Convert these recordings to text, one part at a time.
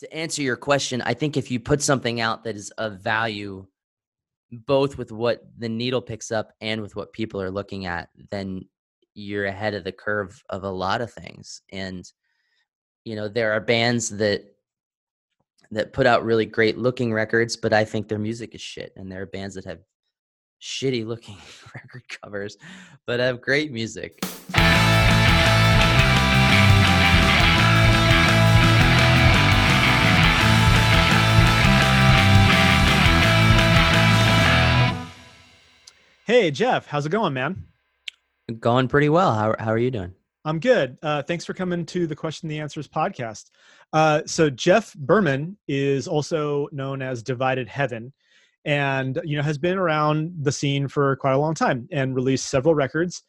to answer your question, I think if you put something out that is of value, both with what the needle picks up and with what people are looking at, then you're ahead of the curve of a lot of things. And you know, there are bands that that put out really great looking records, but I think their music is shit. And there are bands that have shitty looking record covers, but have great music. Hey, Jeff, how's it going, man? Going pretty well. How, how are you doing? I'm good. Uh, thanks for coming to the Question the Answers podcast. Uh, so Jeff Berman is also known as Divided Heaven, and you know has been around the scene for quite a long time and released several records.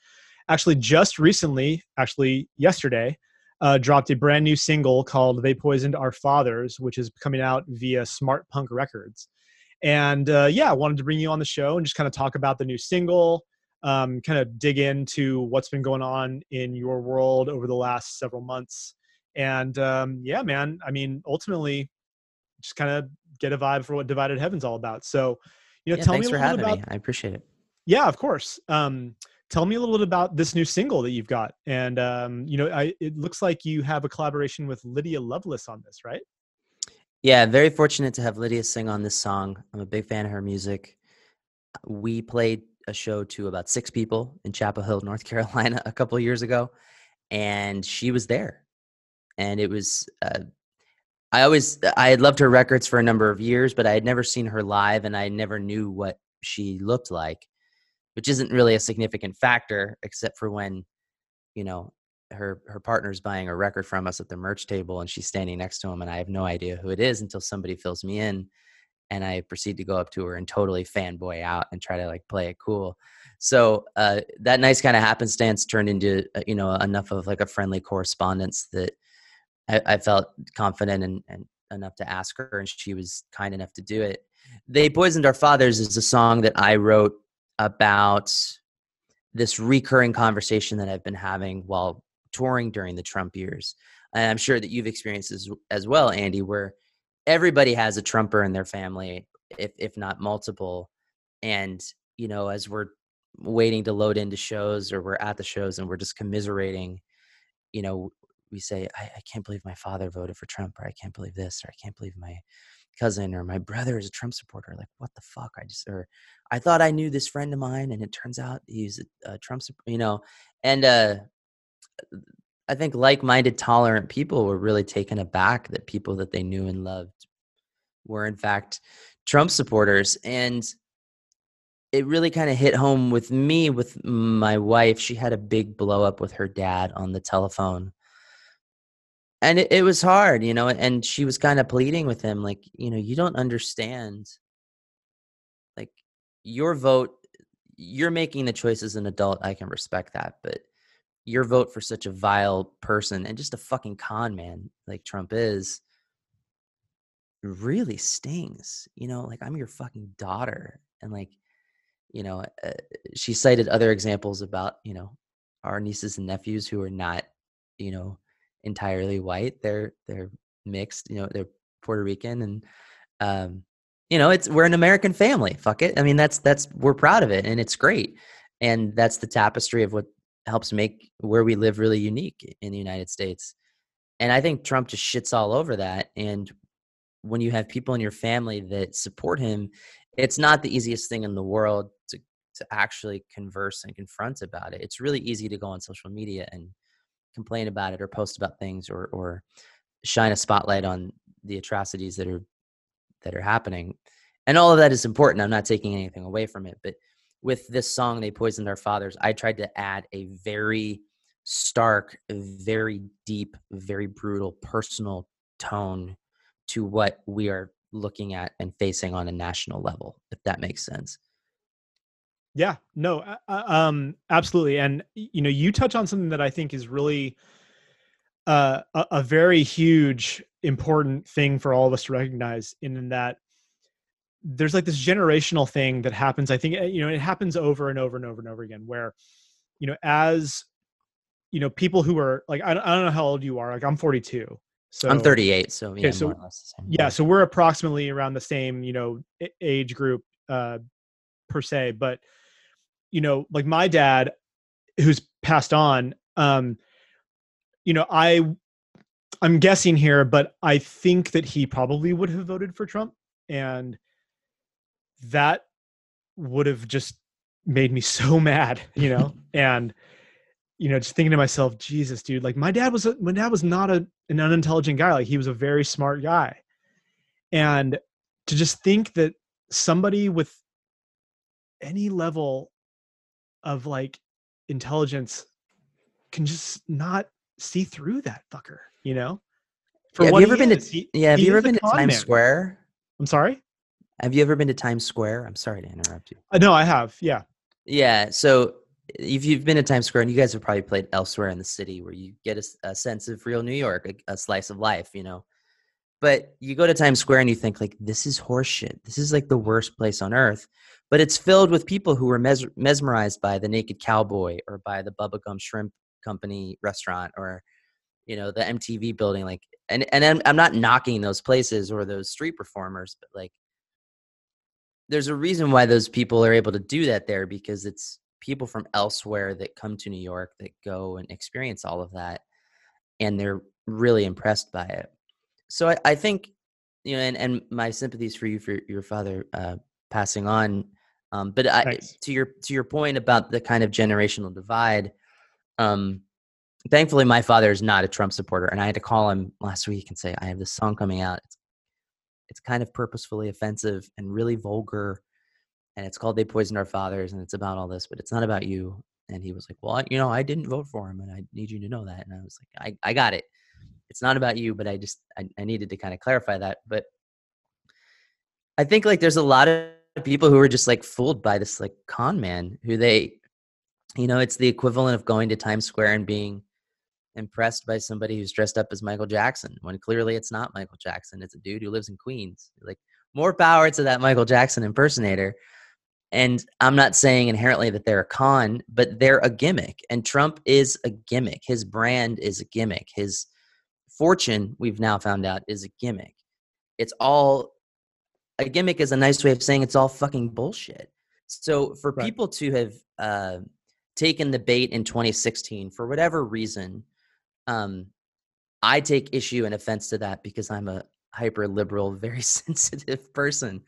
Actually, just recently, actually yesterday, uh, dropped a brand new single called "They Poisoned Our Fathers," which is coming out via Smartpunk Records. And uh, yeah, I wanted to bring you on the show and just kind of talk about the new single, um, kind of dig into what's been going on in your world over the last several months. And um, yeah, man, I mean, ultimately, just kind of get a vibe for what Divided Heaven's all about. So, you know, yeah, tell me a for little having bit about. me. I appreciate it. Yeah, of course. Um, tell me a little bit about this new single that you've got. And um, you know, I, it looks like you have a collaboration with Lydia Loveless on this, right? Yeah, very fortunate to have Lydia sing on this song. I'm a big fan of her music. We played a show to about six people in Chapel Hill, North Carolina, a couple years ago, and she was there. And it was, uh, I always, I had loved her records for a number of years, but I had never seen her live, and I never knew what she looked like, which isn't really a significant factor, except for when, you know, her her partner's buying a record from us at the merch table and she's standing next to him and I have no idea who it is until somebody fills me in and I proceed to go up to her and totally fanboy out and try to like play it cool. So uh, that nice kind of happenstance turned into uh, you know enough of like a friendly correspondence that I, I felt confident and, and enough to ask her and she was kind enough to do it. They poisoned our fathers is a song that I wrote about this recurring conversation that I've been having while touring during the Trump years. And I'm sure that you've experienced as, as well, Andy, where everybody has a Trumper in their family, if if not multiple. And you know, as we're waiting to load into shows or we're at the shows and we're just commiserating, you know, we say, I, I can't believe my father voted for Trump, or I can't believe this, or I can't believe my cousin or my brother is a Trump supporter. Like, what the fuck? I just, or I thought I knew this friend of mine, and it turns out he's a, a Trump, supporter, you know, and uh, I think like-minded, tolerant people were really taken aback that people that they knew and loved were in fact Trump supporters, and it really kind of hit home with me with my wife. She had a big blow up with her dad on the telephone. And it, it was hard, you know, and she was kind of pleading with him, like, you know, you don't understand. Like, your vote, you're making the choice as an adult. I can respect that. But your vote for such a vile person and just a fucking con man like Trump is really stings. You know, like I'm your fucking daughter. And like, you know, uh, she cited other examples about, you know, our nieces and nephews who are not, you know, entirely white. They're they're mixed, you know, they're Puerto Rican and um you know, it's we're an American family. Fuck it. I mean, that's that's we're proud of it and it's great. And that's the tapestry of what helps make where we live really unique in the United States. And I think Trump just shits all over that. And when you have people in your family that support him, it's not the easiest thing in the world to to actually converse and confront about it. It's really easy to go on social media and complain about it or post about things or or shine a spotlight on the atrocities that are that are happening. And all of that is important. I'm not taking anything away from it, but with this song they poisoned our fathers i tried to add a very stark very deep very brutal personal tone to what we are looking at and facing on a national level if that makes sense. Yeah no uh, um absolutely and you know you touch on something that i think is really uh, a, a very huge important thing for all of us to recognize in that there's like this generational thing that happens i think eh, you know it happens over and over and over and over again where you know as you know people who are like i, I don't know how old you are like i'm 42 So I'm 38, so yeah, so- more or less the same. yeah so we're approximately around the same you know age group uh per se but you know like my dad who's passed on um you know i i'm guessing here but i think that he probably would have voted for trump and that would have just made me so mad you know? And you know just thinking to myself jesus dude like my dad was a, my dad was not a, an unintelligent guy. Like he was a very smart guy. And to just think that somebody with any level of like intelligence can just not see through that fucker you know? Yeah, have you ever been to he, yeah, have you ever been to Times man. Square? i'm sorry Have you ever been to Times Square? I'm sorry to interrupt you. uh, no i have yeah Yeah, so if you've been to Times Square, and you guys have probably played elsewhere in the city, where you get a sense of real New York, a, a slice of life, you know. But you go to Times Square and you think like, this is horseshit. This is like the worst place on earth. But it's filled with people who were mes- mesmerized by the Naked Cowboy or by the Bubba Gump Shrimp Company restaurant or, you know, the MTV building. Like, and and I'm, I'm not knocking those places or those street performers, but like, there's a reason why those people are able to do that there because it's people from elsewhere that come to New York that go and experience all of that and they're really impressed by it. So I, I think, you know, and, and my sympathies for you for your father uh, passing on. Um, but I, to your to your point about the kind of generational divide, um, thankfully my father is not a Trump supporter, and I had to call him last week and say I have this song coming out. It's it's kind of purposefully offensive and really vulgar and it's called they poisoned our fathers and it's about all this but it's not about you and he was like well I- you know i didn't vote for him and i need you to know that and i was like i, I got it. It's not about you but i just I, I needed to kind of clarify that but i think like there's a lot of people who are just like fooled by this like con man who they you know it's the equivalent of going to times square and being impressed by somebody who's dressed up as Michael Jackson when clearly it's not Michael Jackson. It's a dude who lives in Queens. Like more power to that Michael Jackson impersonator. And I'm not saying inherently that they're a con, but they're a gimmick. And Trump is a gimmick. His brand is a gimmick. His fortune, we've now found out, is a gimmick. It's all a gimmick is a nice way of saying it's all fucking bullshit. So for Right. people to have uh, taken the bait in 2016 for whatever reason, um, I take issue and offense to that because I'm a hyper liberal, very sensitive person.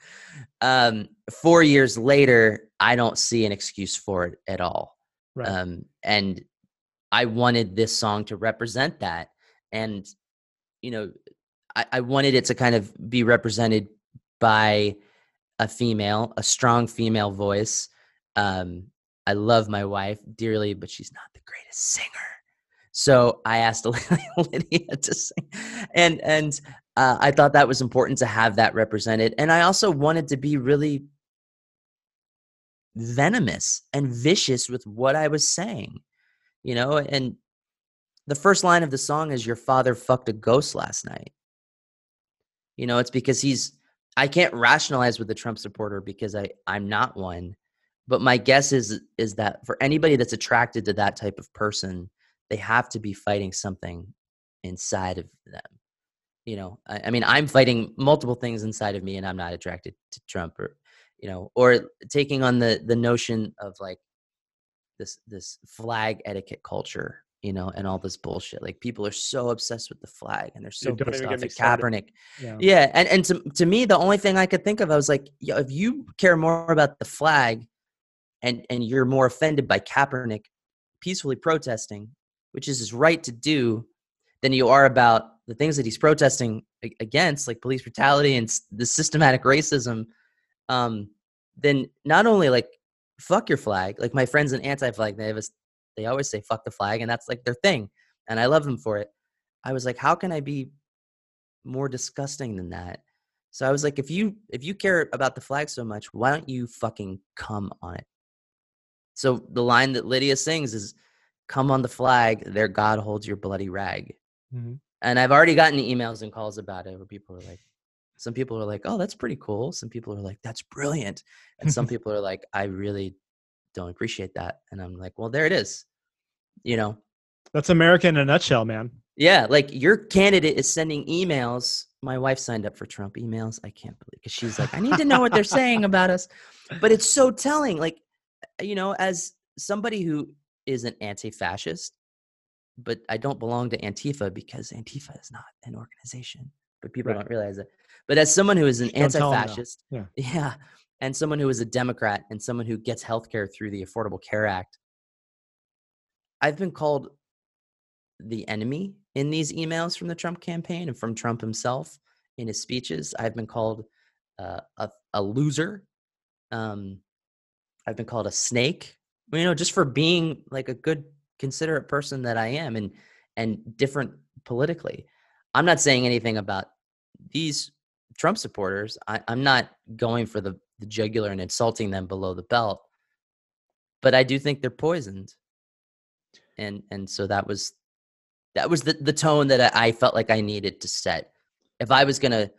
Um, four years later, I don't see an excuse for it at all. right Um, and I wanted this song to represent that. And, you know, I, I wanted it to kind of be represented by a female, a strong female voice. Um, I love my wife dearly, but she's not the greatest singer. So I asked Lydia to sing, and and uh, I thought that was important to have that represented. And I also wanted to be really venomous and vicious with what I was saying, you know. And the first line of the song is "Your father fucked a ghost last night." You know, it's because he's. I can't rationalize with a Trump supporter because I I'm not one, but my guess is is that for anybody that's attracted to that type of person, they have to be fighting something inside of them. You know, I, I mean, I'm fighting multiple things inside of me, and I'm not attracted to Trump, or you know, or taking on the the notion of like this this flag etiquette culture, you know, and all this bullshit. Like people are so obsessed with the flag, and they're so Dude, pissed off at. Kaepernick. yeah Yeah, and and to to me, the only thing I could think of, I was like, Yo, if you care more about the flag, and and you're more offended by Kaepernick peacefully protesting, which is his right to do, than you are about the things that he's protesting against, like police brutality and the systematic racism. Um, then not only like fuck your flag, like my friends in anti-flag, they have a, they always say fuck the flag, and that's like their thing, and I love them for it. I was like, how can I be more disgusting than that? So I was like, if you if you care about the flag so much, why don't you fucking come on it? So the line that Lydia sings is, "Come on the flag, there God holds your bloody rag." Mhm. And I've already gotten emails and calls about it where people are like, some people are like, "Oh, that's pretty cool." Some people are like, "That's brilliant," and some people are like, "I really don't appreciate that." And I'm like, "Well, there it is." You know, that's america in a nutshell man Yeah, like your candidate is sending emails. My wife signed up for Trump emails. I can't believe because she's like, I need to know what they're saying about us. But it's so telling. Like, you know, as somebody who is an anti-fascist, but I don't belong to Antifa because Antifa is not an organization. But people Right. don't realize it. But as someone who is an Don't tell 'em now. anti-fascist, Yeah. yeah, and someone who is a Democrat and someone who gets healthcare through the Affordable Care Act, I've been called the enemy in these emails from the Trump campaign and from Trump himself in his speeches. I've been called uh, a, a loser. Um, I've been called a snake. You know, just for being like a good, considerate person that I am, and and different politically. I'm not saying anything about these Trump supporters. I, I'm not going for the, the jugular and insulting them below the belt, but I do think they're poisoned. And and so that was that was the, the tone that I, I felt like I needed to set. If I was gonna I-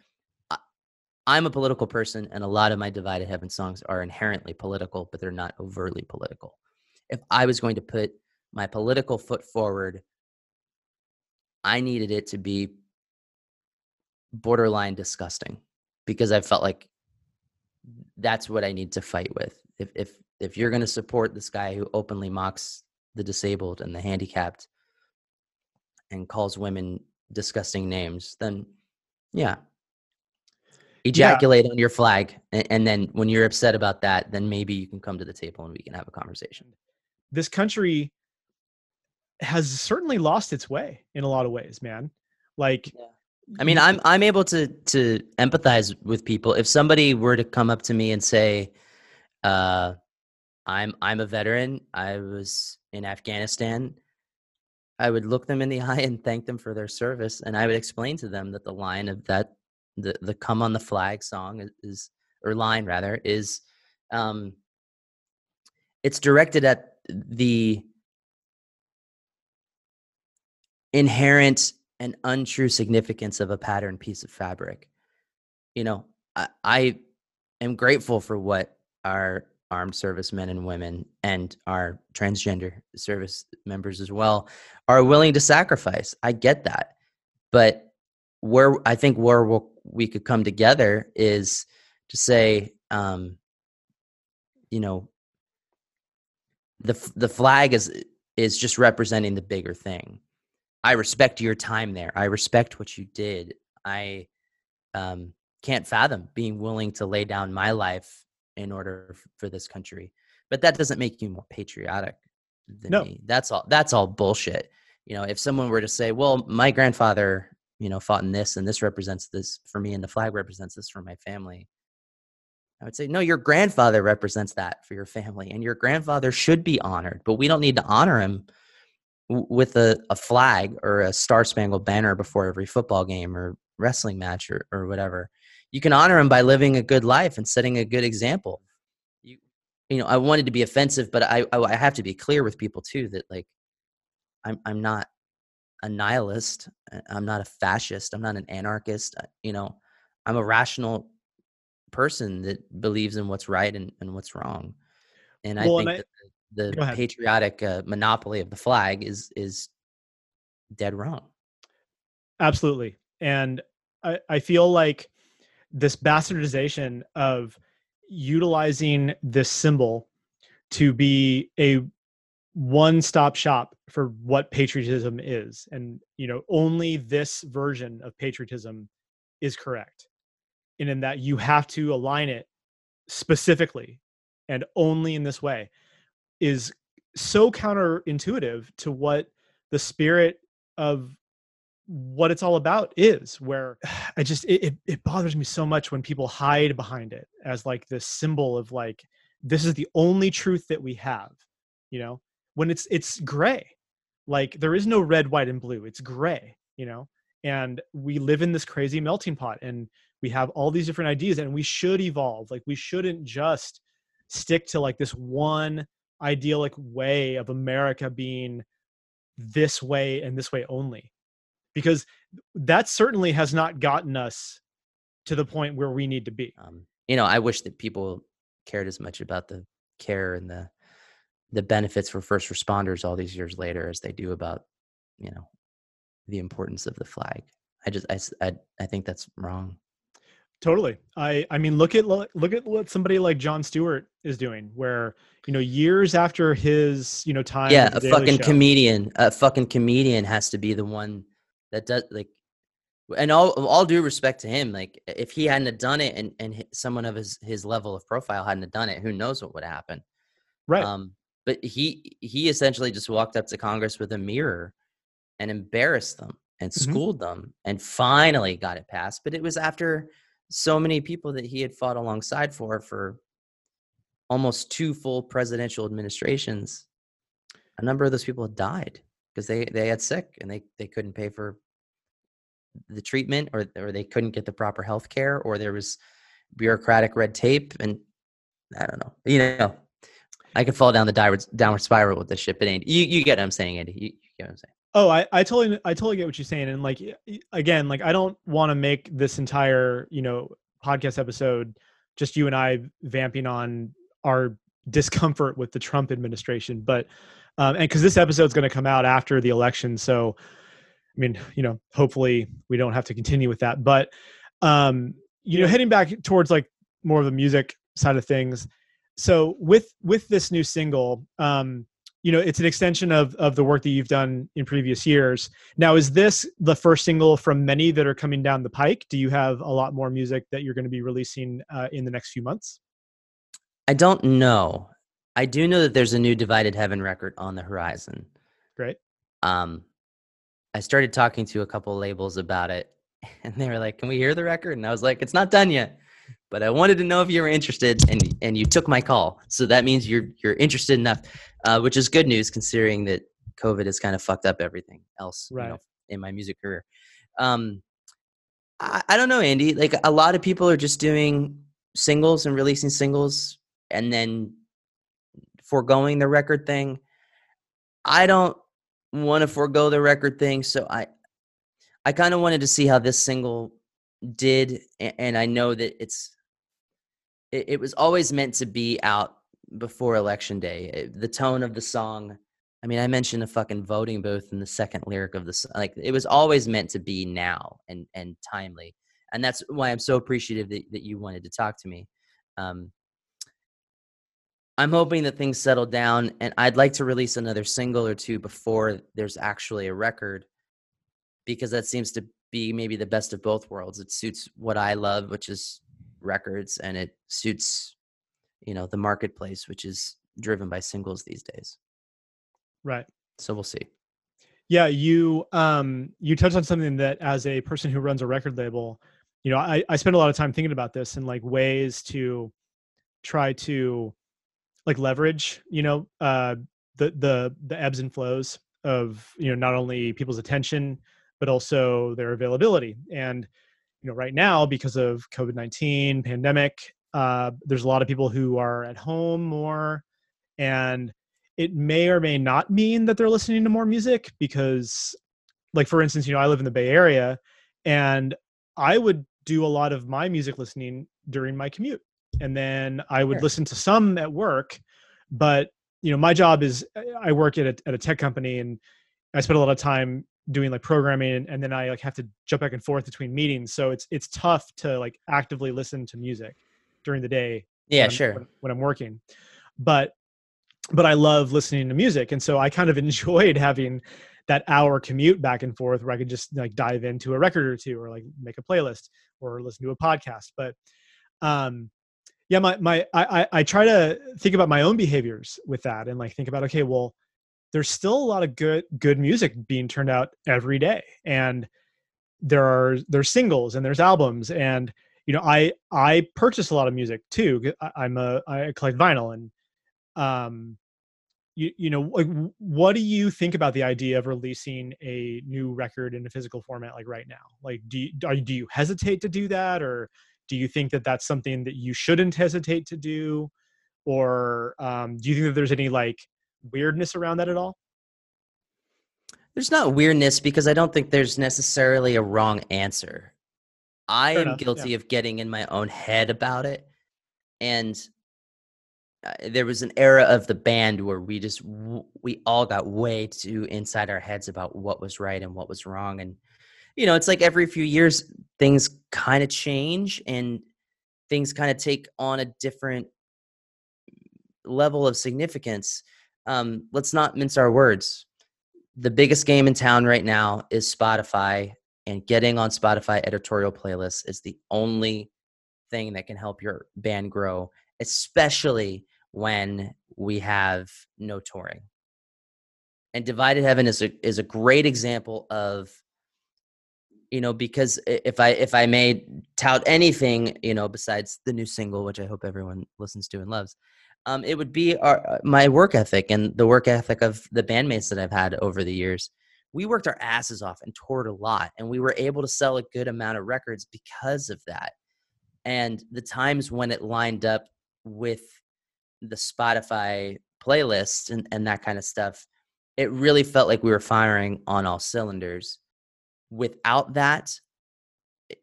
I'm a political person and a lot of my Divided Heaven songs are inherently political, but they're not overtly political. If I was going to put my political foot forward, I needed it to be borderline disgusting because I felt like that's what I need to fight with. If if if you're going to support this guy who openly mocks the disabled and the handicapped and calls women disgusting names, then yeah. Ejaculate on your flag. And, and then when you're upset about that, then maybe you can come to the table and we can have a conversation. This country has certainly lost its way in a lot of ways, man. Like, I mean, I'm I'm able to to empathize with people. If somebody were to come up to me and say, uh, "I'm I'm a veteran. I was in Afghanistan," I would look them in the eye and thank them for their service, and I would explain to them that the line of that the the "Come on the Flag" song is, or line rather is, um, it's directed at the inherent and untrue significance of a pattern piece of fabric. You know, I, I am grateful for what our armed servicemen and women and our transgender service members as well are willing to sacrifice. I get that. But where I think where we'll, we could come together is to say, um, you know, the the flag is is just representing the bigger thing. I respect your time there. I respect what you did. I um, can't fathom being willing to lay down my life in order for this country. But that doesn't make you more patriotic than No. me. That's all. That's all bullshit. You know, if someone were to say, "Well, my grandfather, you know, fought in this, and this represents this for me, and the flag represents this for my family," I would say, "No, your grandfather represents that for your family, and your grandfather should be honored. But we don't need to honor him with a, a flag or a star spangled banner before every football game or wrestling match or, or whatever you can honor him by living a good life and setting a good example you you know i wanted to be offensive but i i, I have to be clear with people too that like i'm i'm not a nihilist uh, i'm not a fascist i'm not an anarchist uh, you know i'm a rational person that believes in what's right and, and what's wrong. And i think and I- that the, the patriotic uh, monopoly of the flag is is dead wrong. Absolutely. And I, I feel like this bastardization of utilizing this symbol to be a one-stop shop for what patriotism is and you know only this version of patriotism is correct and in that you have to align it specifically and only in this way is so counterintuitive to what the spirit of what it's all about is where i just it, it bothers me so much when people hide behind it as like this symbol of like this is the only truth that we have you know when it's it's gray. Like there is no red white and blue it's gray you know? And we live in this crazy melting pot and we have all these different ideas and we should evolve like we shouldn't just stick to like this one idyllic way of america being this way and this way only. Because that certainly has not gotten us to the point where we need to be. Um, you know i wish that people cared as much about the care and the the benefits for first responders all these years later as they do about you know the importance of the flag. I just I I, I think that's wrong. Totally. I I mean look at look at what somebody like Jon Stewart is doing where you know years after his you know time Yeah, a fucking show, comedian, a fucking comedian has to be the one that does like and all all due respect to him like if he hadn't done it and and someone of his his level of profile hadn't done it who knows what would happen. Right. Um but he he essentially just walked up to Congress with a mirror and embarrassed them and mm-hmm. schooled them and finally got it passed but it was after so many people that he had fought alongside for for almost two full presidential administrations a number of those people had died because they they had sick and they they couldn't pay for the treatment or or they couldn't get the proper health care or there was bureaucratic red tape and i don't know you know i could fall down the downward downward spiral with this shit but Andy, you, you get what i'm saying andy you, you get what i'm saying Oh, I, I totally I totally get what you're saying. And like again, like I don't want to make this entire, you know, podcast episode just you and I vamping on our discomfort with the Trump administration. But um and because this episode is going to come out after the election. So I mean, you know, hopefully we don't have to continue with that. But um, you know, heading back towards like more of the music side of things. So with with this new single, um, you know it's an extension of of the work that you've done in previous years. Now is this the first single from many that are coming down the pike? Do you have a lot more music that you're going to be releasing uh, in the next few months? I don't know. I do know that there's a new divided heaven record on the horizon. Great. Um i started talking to a couple labels about it and they were like can we hear the record? And i was like it's not done yet but I wanted to know if you were interested, and and you took my call. So that means you're you're interested enough, uh, which is good news considering that COVID has kind of fucked up everything else right. you know, in my music career. Um, I, I don't know, Andy. Like a lot of people are just doing singles and releasing singles, and then foregoing the record thing. I don't want to forego the record thing, so I I kind of wanted to see how this single did and i know that it's it, it, was always meant to be out before election day eh, the tone of the song i mean i mentioned a fucking voting booth in the second lyric of the song like it was always meant to be now and and timely and that's why i'm so appreciative that, that you wanted to talk to me um i'm hoping that things settle down and i'd like to release another single or two before there's actually a record because that seems to be maybe the best of both worlds. It suits what I love, which is records, and it suits, you know, the marketplace, which is driven by singles these days. Right. So we'll see. Yeah, you um you touched on something that as a person who runs a record label, you know, I, I spend a lot of time thinking about this and like ways to try to like leverage, you know, uh the the the ebbs and flows of, you know, not only people's attention, but also their availability. And you know, right now because of COVID nineteen pandemic, uh, there's a lot of people who are at home more, and it may or may not mean that they're listening to more music because, like for instance, you know, I live in the Bay Area, and I would do a lot of my music listening during my commute, and then I would sure. listen to some at work, but you know, my job is I work at a, at a tech company and I spend a lot of time doing like programming and then I like have to jump back and forth between meetings. So it's it's tough to like actively listen to music during the day. Yeah, when sure. When, when, I'm working. But but I love listening to music. And so I kind of enjoyed having that hour commute back and forth where I could just like dive into a record or two or like make a playlist or listen to a podcast. But um yeah, my my I I try to think about my own behaviors with that and like think about okay, well, there's still a lot of good good music being turned out every day and there are there's singles and there's albums and you know i i purchase a lot of music too i'm a i collect vinyl and um you, you know like what do you think about the idea of releasing a new record in a physical format like right now? Like do you, are, do you hesitate to do that or do you think that that's something that you shouldn't hesitate to do? Or um, do you think that there's any like weirdness around that at all? There's not weirdness because I don't think there's necessarily a wrong answer. I Fair am enough, guilty yeah. of getting in my own head about it. And uh, there was an era of the band where we just we all got way too inside our heads about what was right and what was wrong and you know it's like every few years things kind of change and things kind of take on a different level of significance um, let's not mince our words the biggest game in town right now is spotify and getting on spotify editorial playlists is the only thing that can help your band grow especially when we have no touring. And Divided Heaven is a is a great example of you know because if I if I may tout anything you know besides the new single which I hope everyone listens to and loves um, it would be our, uh, my work ethic and the work ethic of the bandmates that I've had over the years. We worked our asses off and toured a lot, and we were able to sell a good amount of records because of that. And the times when it lined up with the Spotify playlist and, and that kind of stuff, it really felt like we were firing on all cylinders. Without that,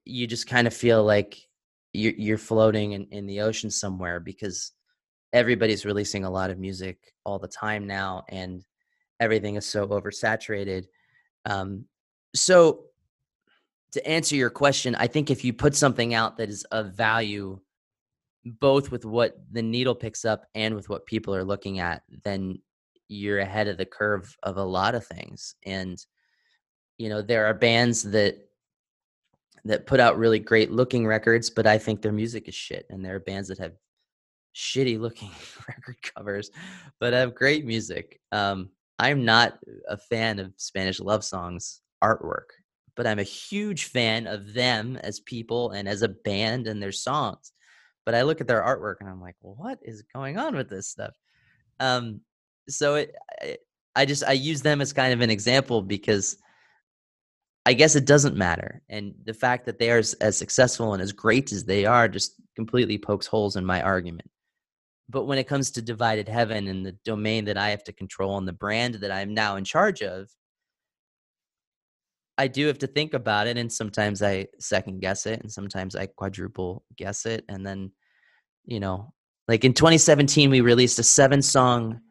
you just kind of feel like you're, you're floating in, in the ocean somewhere because everybody's releasing a lot of music all the time now and everything is so oversaturated. Um, so, to answer your question, I think if you put something out that is of value both with what the needle picks up and with what people are looking at, then you're ahead of the curve of a lot of things. And you know, there are bands that that put out really great looking records, but I think their music is shit. And there are bands that have shitty looking record covers, but have great music. Um, I'm not a fan of Spanish love songs artwork, but I'm a huge fan of them as people and as a band and their songs but I look at their artwork and I'm like, what is going on with this stuff? Um, so it, I, I just I use them as kind of an example because I guess it doesn't matter, and the fact that they are as, as successful and as great as they are just completely pokes holes in my argument. But when it comes to divided heaven and the domain that I have to control and the brand that I'm now in charge of, I do have to think about it, and sometimes I second guess it, and sometimes I quadruple guess it, and then, you know, like in 2017, we released a seven song,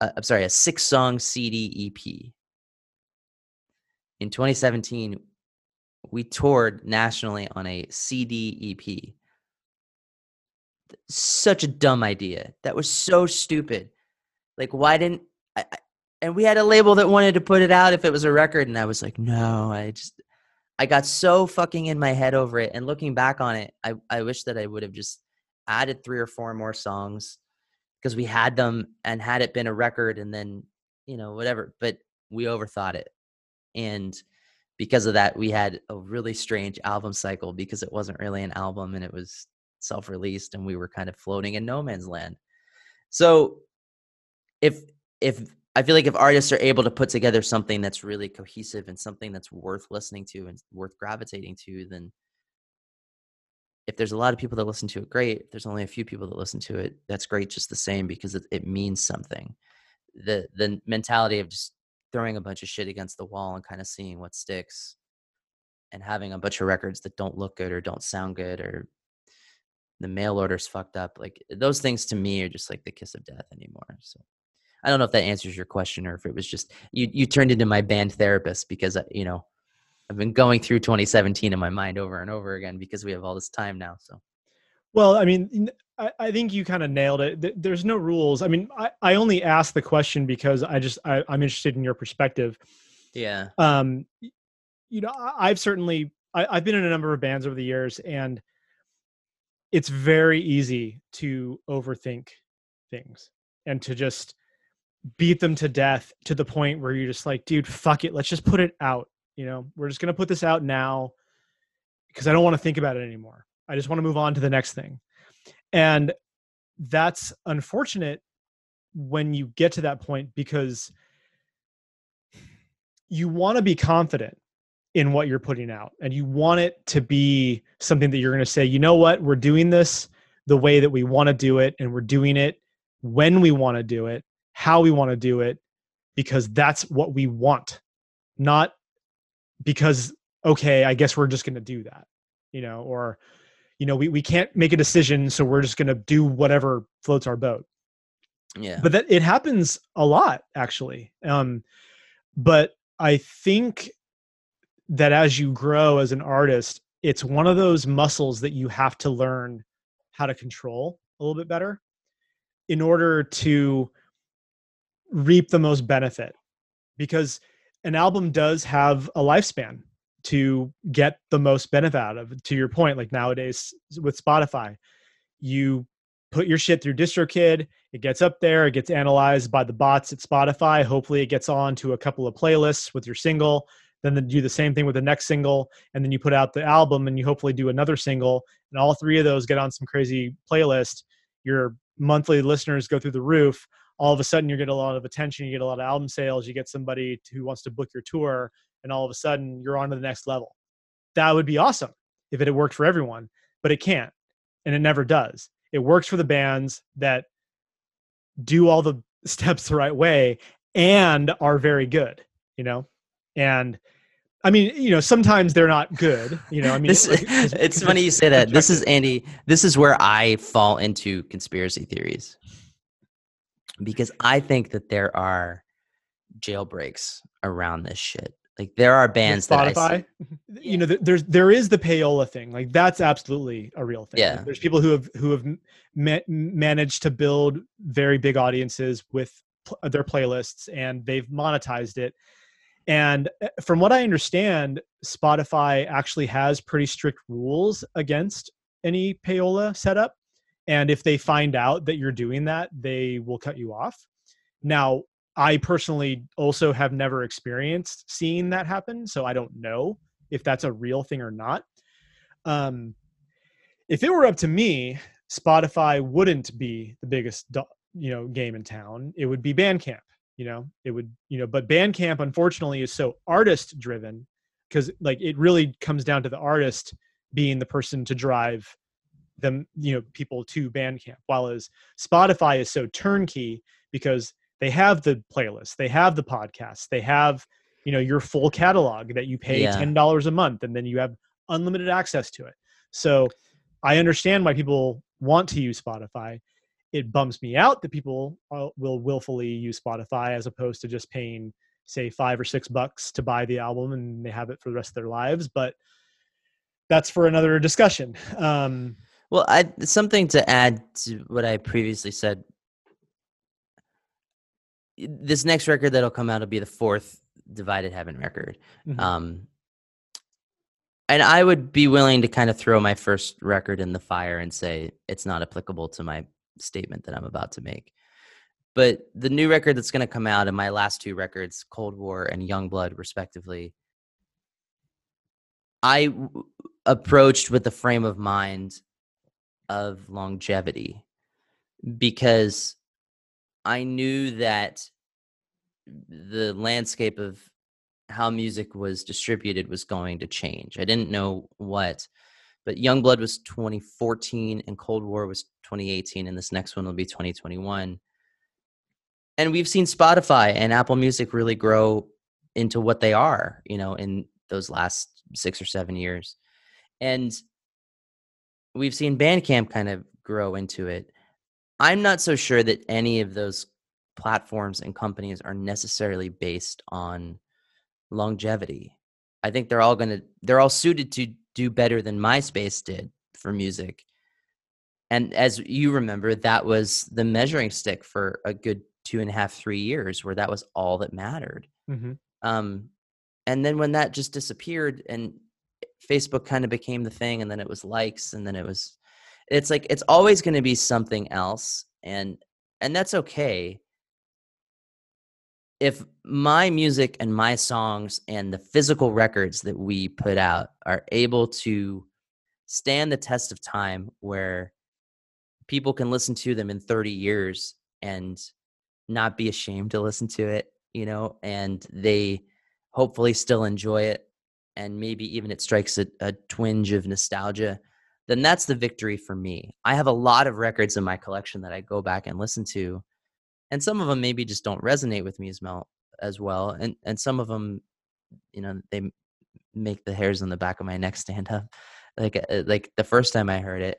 uh, I'm sorry, a six song CD EP. In 2017, we toured nationally on a CD EP. Such a dumb idea. That was so stupid. Like, why didn't I, and we had a label that wanted to put it out if it was a record and i was like no i just i got so fucking in my head over it and looking back on it i, I wish that i would have just added three or four more songs because we had them and had it been a record and then you know whatever but we overthought it and because of that we had a really strange album cycle because it wasn't really an album and it was self-released and we were kind of floating in no man's land so if if I feel like if artists are able to put together something that's really cohesive and something that's worth listening to and worth gravitating to, then if there's a lot of people that listen to it, great. If there's only a few people that listen to it, that's great just the same because it, it means something. The the mentality of just throwing a bunch of shit against the wall and kind of seeing what sticks and having a bunch of records that don't look good or don't sound good or the mail order's fucked up like those things to me are just like the kiss of death anymore so I don't know if that answers your question or if it was just you you turned into my band therapist because uh, you know I've been going through 2017 in my mind over and over again because we have all this time now. So, well, I mean, I, I think you kind of nailed it. There's no rules. I mean, I, I only asked the question because I just I, I'm interested in your perspective. Yeah. Um, you know, I've certainly I, I've been in a number of bands over the years, and it's very easy to overthink things and to just beat them to death to the point where you're just like, dude, fuck it. Let's just put it out. You know, we're just going to put this out now because I don't want to think about it anymore. I just want to move on to the next thing. And that's unfortunate when you get to that point because you want to be confident in what you're putting out and you want it to be something that you're going to say, you know what, we're doing this the way that we want to do it and we're doing it when we want to do it how we want to do it because that's what we want not because okay i guess we're just going to do that you know or you know we, we can't make a decision so we're just going to do whatever floats our boat Yeah. but that it happens a lot actually um but i think that as you grow as an artist it's one of those muscles that you have to learn how to control a little bit better in order to reap the most benefit. Because an album does have a lifespan to get the most benefit out of to your point like nowadays with spotify you put your shit through distrokid it gets up there it gets analyzed by the bots at spotify hopefully it gets on to a couple of playlists with your single then do the same thing with the next single and then you put out the album and you hopefully do another single and all three of those get on some crazy playlist. Your monthly listeners go through the roof. All of a sudden you get a lot of attention you get a lot of album sales you get somebody who wants to book your tour and all of a sudden you're on to the next level. That would be awesome if it had worked for everyone but it can't and it never does. It works for the bands that do all the steps the right way and are very good you know and i mean you know sometimes they're not good you know i mean this, like, it's because funny you say that. This is. Andy. This is where I fall into conspiracy theories because I think that there are jailbreaks around this shit. Like there are bands that I see. Spotify, you know, there's there is the payola thing. Like that's absolutely a real thing. Like, Yeah. there's people who have who have ma- managed to build very big audiences with pl- their playlists, and they've monetized it. And uh, from what I understand, Spotify actually has pretty strict rules against any payola setup. And if they find out that you're doing that, they will cut you off. Now, I personally also have never experienced seeing that happen, so I don't know if that's a real thing or not. Um, if it were up to me, Spotify wouldn't be the biggest, you know, game in town. It would be Bandcamp. You know, it would, you know, but Bandcamp unfortunately is so artist driven because like it really comes down to the artist being the person to drive them, you know, people to Bandcamp. While as Spotify is so turnkey because they have the playlist, they have the podcasts, they have, you know, your full catalog that you pay Yeah. ten dollars a month, and then you have unlimited access to it. So I understand why people want to use Spotify. It bums me out that people uh, will willfully use Spotify as opposed to just paying, say, five or six bucks to buy the album and they have it for the rest of their lives. But that's for another discussion. Um, Well, I something to add to what I previously said. This next record that'll come out will be the fourth Divided Heaven record. Mhm. Um, and I would be willing to kind of throw my first record in the fire and say it's not applicable to my statement that I'm about to make. But the new record that's going to come out and my last two records, Cold War and Youngblood, respectively, I w- approached with the frame of mind of longevity because I knew that the landscape of how music was distributed was going to change. I didn't know what, but Youngblood was 2014 and Cold War was 2018, and this next one will be 2021. And we've seen Spotify and Apple Music really grow into what they are, you know, in those last six or seven years. And we've seen Bandcamp kind of grow into it. I'm not so sure that any of those platforms and companies are necessarily based on longevity. I think they're all going to they're all suited to do better than MySpace did for music. And as you remember, that was the measuring stick for a good two and a half, three years, where that was all that mattered. mhm. Um, and then when that just disappeared and Facebook kind of became the thing, and then it was likes, and then it was, it's like it's always going to be something else, and and that's okay. If my music and my songs and the physical records that we put out are able to stand the test of time, where people can listen to them in 30 years and not be ashamed to listen to it, you know, and they hopefully still enjoy it and maybe even it strikes a, a twinge of nostalgia, then that's the victory for me. I have a lot of records in my collection that I go back and listen to, and some of them maybe just don't resonate with me as well as well, and and some of them, you know, they make the hairs on the back of my neck stand up, like uh, like the first time I heard it,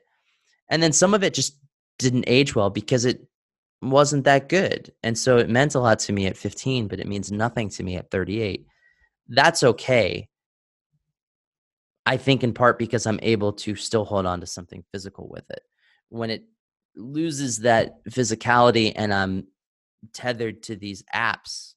and then some of it just didn't age well because it wasn't that good. And so it meant a lot to me at 15, but it means nothing to me at 38. That's okay. I think in part because I'm able to still hold on to something physical with it. When it loses that physicality and I'm tethered to these apps,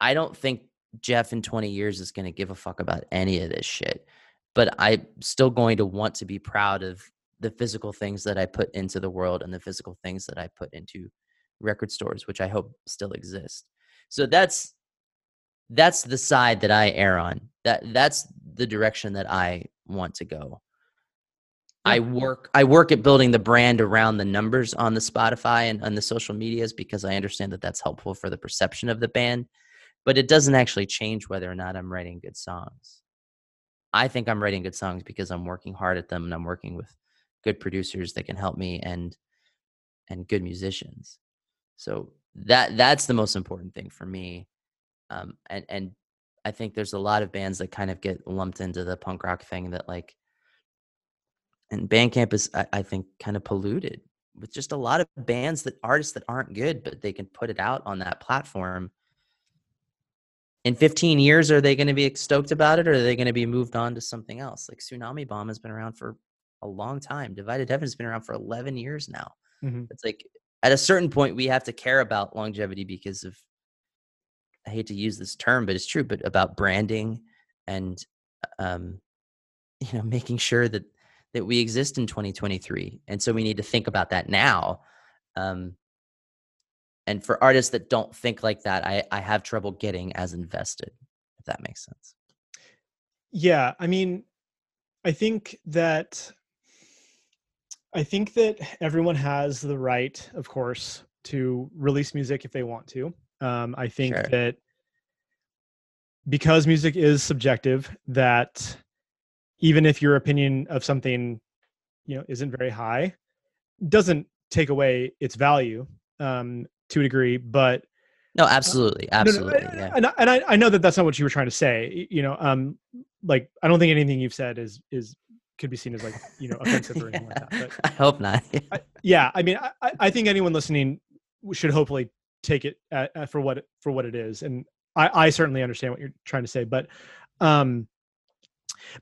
I don't think Jeff in 20 years is going to give a fuck about any of this shit. But I'm still going to want to be proud of the physical things that I put into the world and the physical things that I put into record stores, which I hope still exist. So that's that's the side that I err on. That that's the direction that I want to go. I work I work at building the brand around the numbers on the Spotify and on the social medias because I understand that that's helpful for the perception of the band, but it doesn't actually change whether or not I'm writing good songs. I think I'm writing good songs because I'm working hard at them and I'm working with good producers that can help me and and good musicians. So that that's the most important thing for me. Um, and and I think there's a lot of bands that kind of get lumped into the punk rock thing that like and Bandcamp is I, I think kind of polluted with just a lot of bands that artists that aren't good, but they can put it out on that platform. In 15 years, are they going to be stoked about it or are they going to be moved on to something else? Like Tsunami Bomb has been around for a long time. Divided Heaven has been around for 11 years now. Mm-hmm. It's like at a certain point, we have to care about longevity because of, I hate to use this term, but it's true, but about branding and, um, you know, making sure that that we exist in 2023 and so we need to think about that now um, and for artists that don't think like that I, I have trouble getting as invested if that makes sense yeah i mean i think that i think that everyone has the right of course to release music if they want to um, i think sure. that because music is subjective that even if your opinion of something you know isn't very high doesn't take away its value um to a degree but no absolutely absolutely no, no, yeah. and, I, and I, I know that that's not what you were trying to say you know um like i don't think anything you've said is is could be seen as like you know offensive or anything yeah. like that but, i hope not I, yeah i mean I, I think anyone listening should hopefully take it at, at for what for what it is and i i certainly understand what you're trying to say but um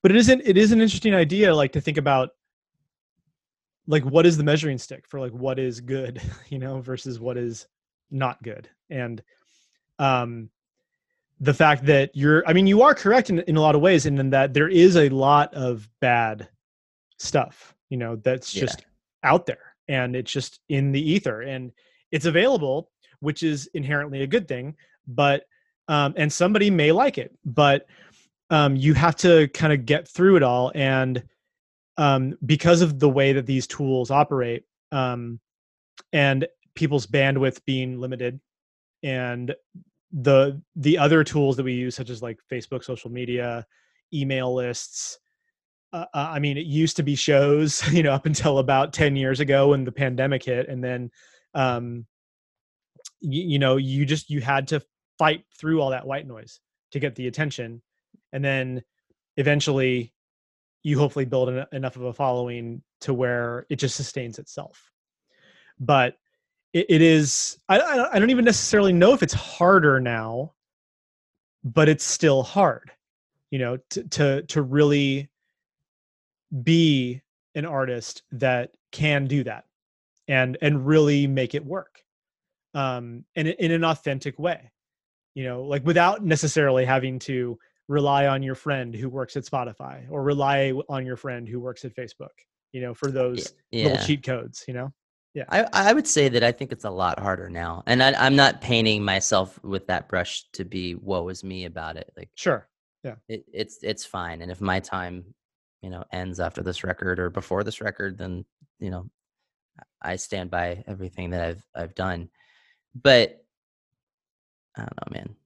but it isn't it is an interesting idea like to think about like what is the measuring stick for like what is good you know versus what is not good and um the fact that you're i mean you are correct in, in a lot of ways and in that there is a lot of bad stuff you know that's just yeah. out there and it's just in the ether and it's available which is inherently a good thing but um and somebody may like it but um, you have to kind of get through it all and um, because of the way that these tools operate um, and people's bandwidth being limited and the the other tools that we use such as like facebook social media email lists uh, uh i mean it used to be shows you know up until about 10 years ago when the pandemic hit and then um you, you know you just you had to fight through all that white noise to get the attention and then eventually you hopefully build an, enough of a following to where it just sustains itself. But it, it is I, I don't even necessarily know if it's harder now but it's still hard you know to to to really be an artist that can do that and and really make it work um and in an authentic way you know like without necessarily having to rely on your friend who works at Spotify or rely on your friend who works at Facebook, you know, for those yeah. little cheat codes, you know? Yeah. I, I would say that I think it's a lot harder now. And I, am not painting myself with that brush to be woe is me about it. Like, sure. Yeah. It, it's, it's fine. And if my time, you know, ends after this record or before this record, then, you know, I stand by everything that I've, I've done. But I don't know, man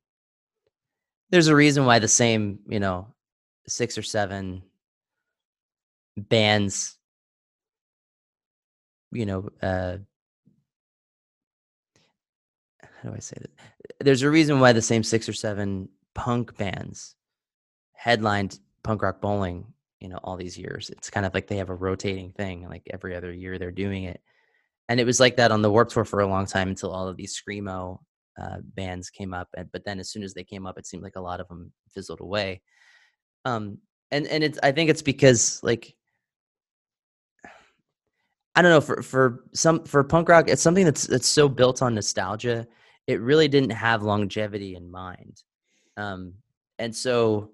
there's a reason why the same, you know, six or seven bands, you know, uh, how do I say that? There's a reason why the same six or seven punk bands headlined punk rock bowling, you know, all these years. It's kind of like they have a rotating thing, like every other year they're doing it. and it was like that on the Warped Tour for a long time until all of these screamo uh, bands came up. And but then as soon as they came up, it seemed like a lot of them fizzled away. Um, and and it's I think it's because like I don't know for for some for punk rock, it's something that's that's so built on nostalgia. It really didn't have longevity in mind, um, and so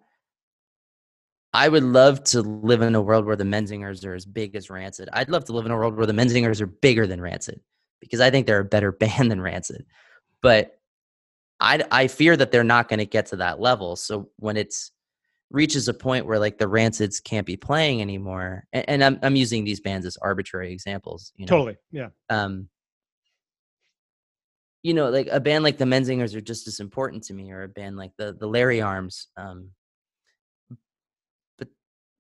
I would love to live in a world where the Menzingers are as big as Rancid. I'd love to live in a world where the Menzingers are bigger than Rancid because I think they're a better band than Rancid. But I I fear that they're not going to get to that level. So when it's reaches a point where like the Rancids can't be playing anymore, and, and I'm I'm using these bands as arbitrary examples. You know? Totally, yeah. Um, you know, like a band like the Menzingers are just as important to me, or a band like the the Lawrence Arms. Um,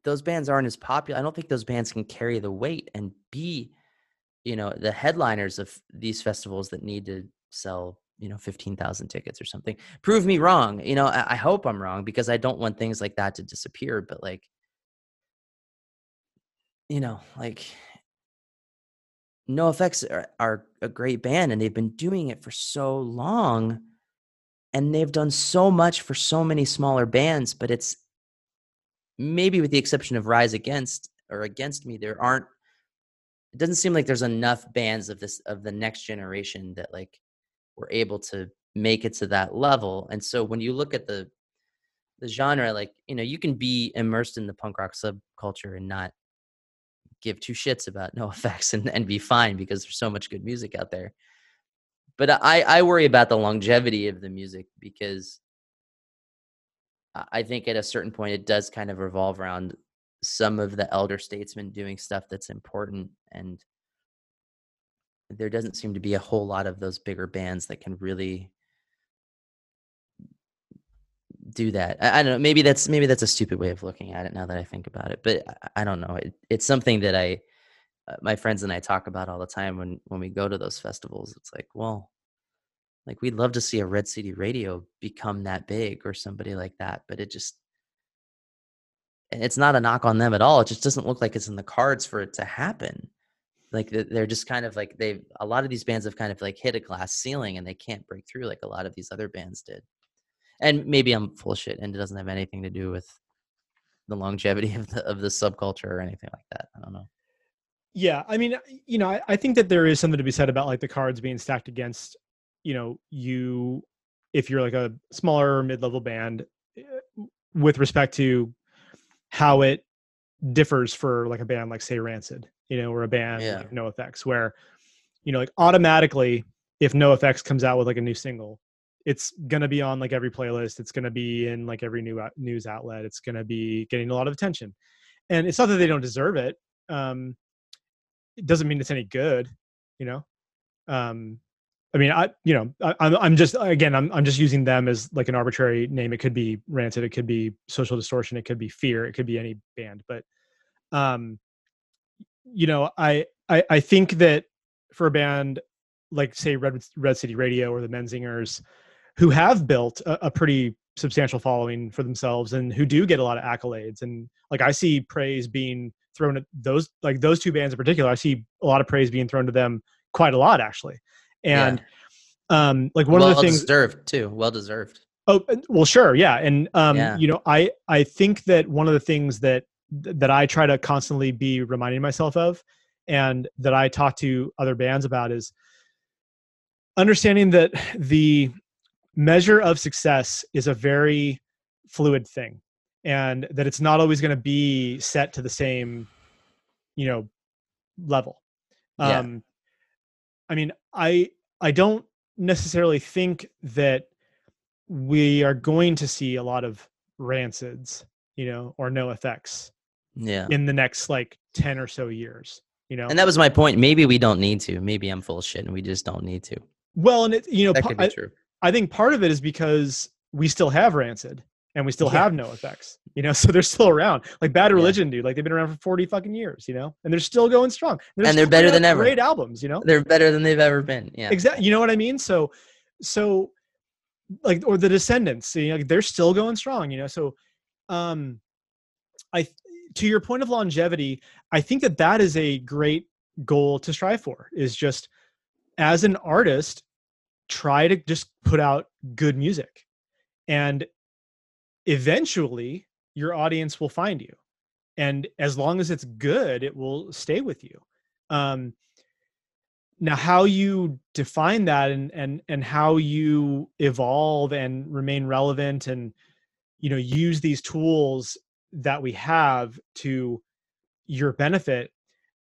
those bands aren't as popular. I don't think those bands can carry the weight and be, you know, the headliners of these festivals that need to sell, you know, 15,000 tickets or something. Prove me wrong. You know, I, I, hope I'm wrong because I don't want things like that to disappear. But like, you know, like NOFX are, are a great band and they've been doing it for so long and they've done so much for so many smaller bands, but it's maybe with the exception of Rise Against or Against Me, there aren't. It doesn't seem like there's enough bands of this of the next generation that like were able to make it to that level. And so when you look at the the genre, like you know, you can be immersed in the punk rock subculture and not give two shits about NOFX and, and be fine because there's so much good music out there. But I, I worry about the longevity of the music because I think at a certain point it does kind of revolve around some of the elder statesmen doing stuff that's important and there doesn't seem to be a whole lot of those bigger bands that can really do that. I, I, don't know. Maybe that's maybe that's a stupid way of looking at it now that I think about it. But I, I don't know. It, it's something that I, uh, my friends and I talk about all the time when when we go to those festivals. It's like, well, like we'd love to see a Red City Radio become that big or somebody like that, but it just it's not a knock on them at all. It just doesn't look like it's in the cards for it to happen. Like they're just kind of like they've a lot of these bands have kind of like hit a glass ceiling and they can't break through like a lot of these other bands did. And maybe I'm full shit and it doesn't have anything to do with the longevity of the of the subculture or anything like that. I don't know. Yeah, I mean, you know, I, I think that there is something to be said about like the cards being stacked against you know you if you're like a smaller mid-level band eh, with respect to how it differs for like a band like say rancid you know or a band yeah. like NOFX where you know like automatically if NOFX comes out with like a new single it's gonna be on like every playlist it's gonna be in like every new news outlet it's gonna be getting a lot of attention and it's not that they don't deserve it um it doesn't mean it's any good you know um I mean, I you know, I, I'm I'm just again, I'm I'm just using them as like an arbitrary name. It could be Rancid, it could be Social Distortion, it could be Fear, it could be any band. But, um, you know, I I I think that for a band like say Red Red City Radio or the Menzingers, who have built a, a pretty substantial following for themselves and who do get a lot of accolades, and like I see praise being thrown at those like those two bands in particular. I see a lot of praise being thrown to them quite a lot actually and yeah. um like one well of the things deserved too well deserved oh well sure yeah and um yeah. you know i i think that one of the things that that i try to constantly be reminding myself of and that i talk to other bands about is understanding that the measure of success is a very fluid thing and that it's not always going to be set to the same you know level yeah. um I mean, I I don't necessarily think that we are going to see a lot of rancids, you know, or NOFX. Yeah. In the next like 10 or so years, you know. And that was my point. Maybe we don't need to. Maybe I'm full of shit and we just don't need to. Well, and it, you know, that could be I, true. I think part of it is because we still have rancid and we still yeah. have effects. you know so they're still around like bad religion yeah. dude like they've been around for 40 fucking years you know and they're still going strong they're and they're better than ever great albums you know they're better than they've ever been yeah exactly you know what i mean so so like or the Descendents you know, like they're still going strong you know so um i to your point of longevity i think that that is a great goal to strive for is just as an artist try to just put out good music. And eventually your audience will find you. And as long as it's good it will stay with you. Um now how you define that and and and how you evolve and remain relevant and you know use these tools that we have to your benefit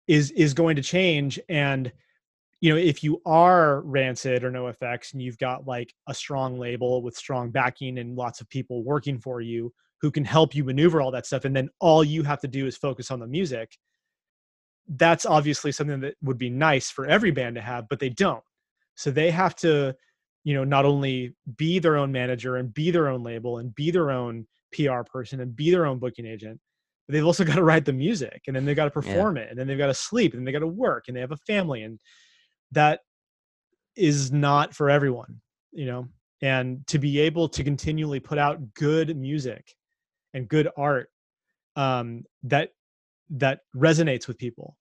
is is going to change and you know if you are rancid or NOFX and you've got like a strong label with strong backing and lots of people working for you who can help you maneuver all that stuff and then all you have to do is focus on the music that's obviously something that would be nice for every band to have but they don't. So they have to you know not only be their own manager and be their own label and be their own pr person and be their own booking agent but they've also got to write the music and then they've got to perform yeah. it and then they've got to sleep and they got to work and they have a family and that is not for everyone you know and to be able to continually put out good music and good art um, that that resonates with people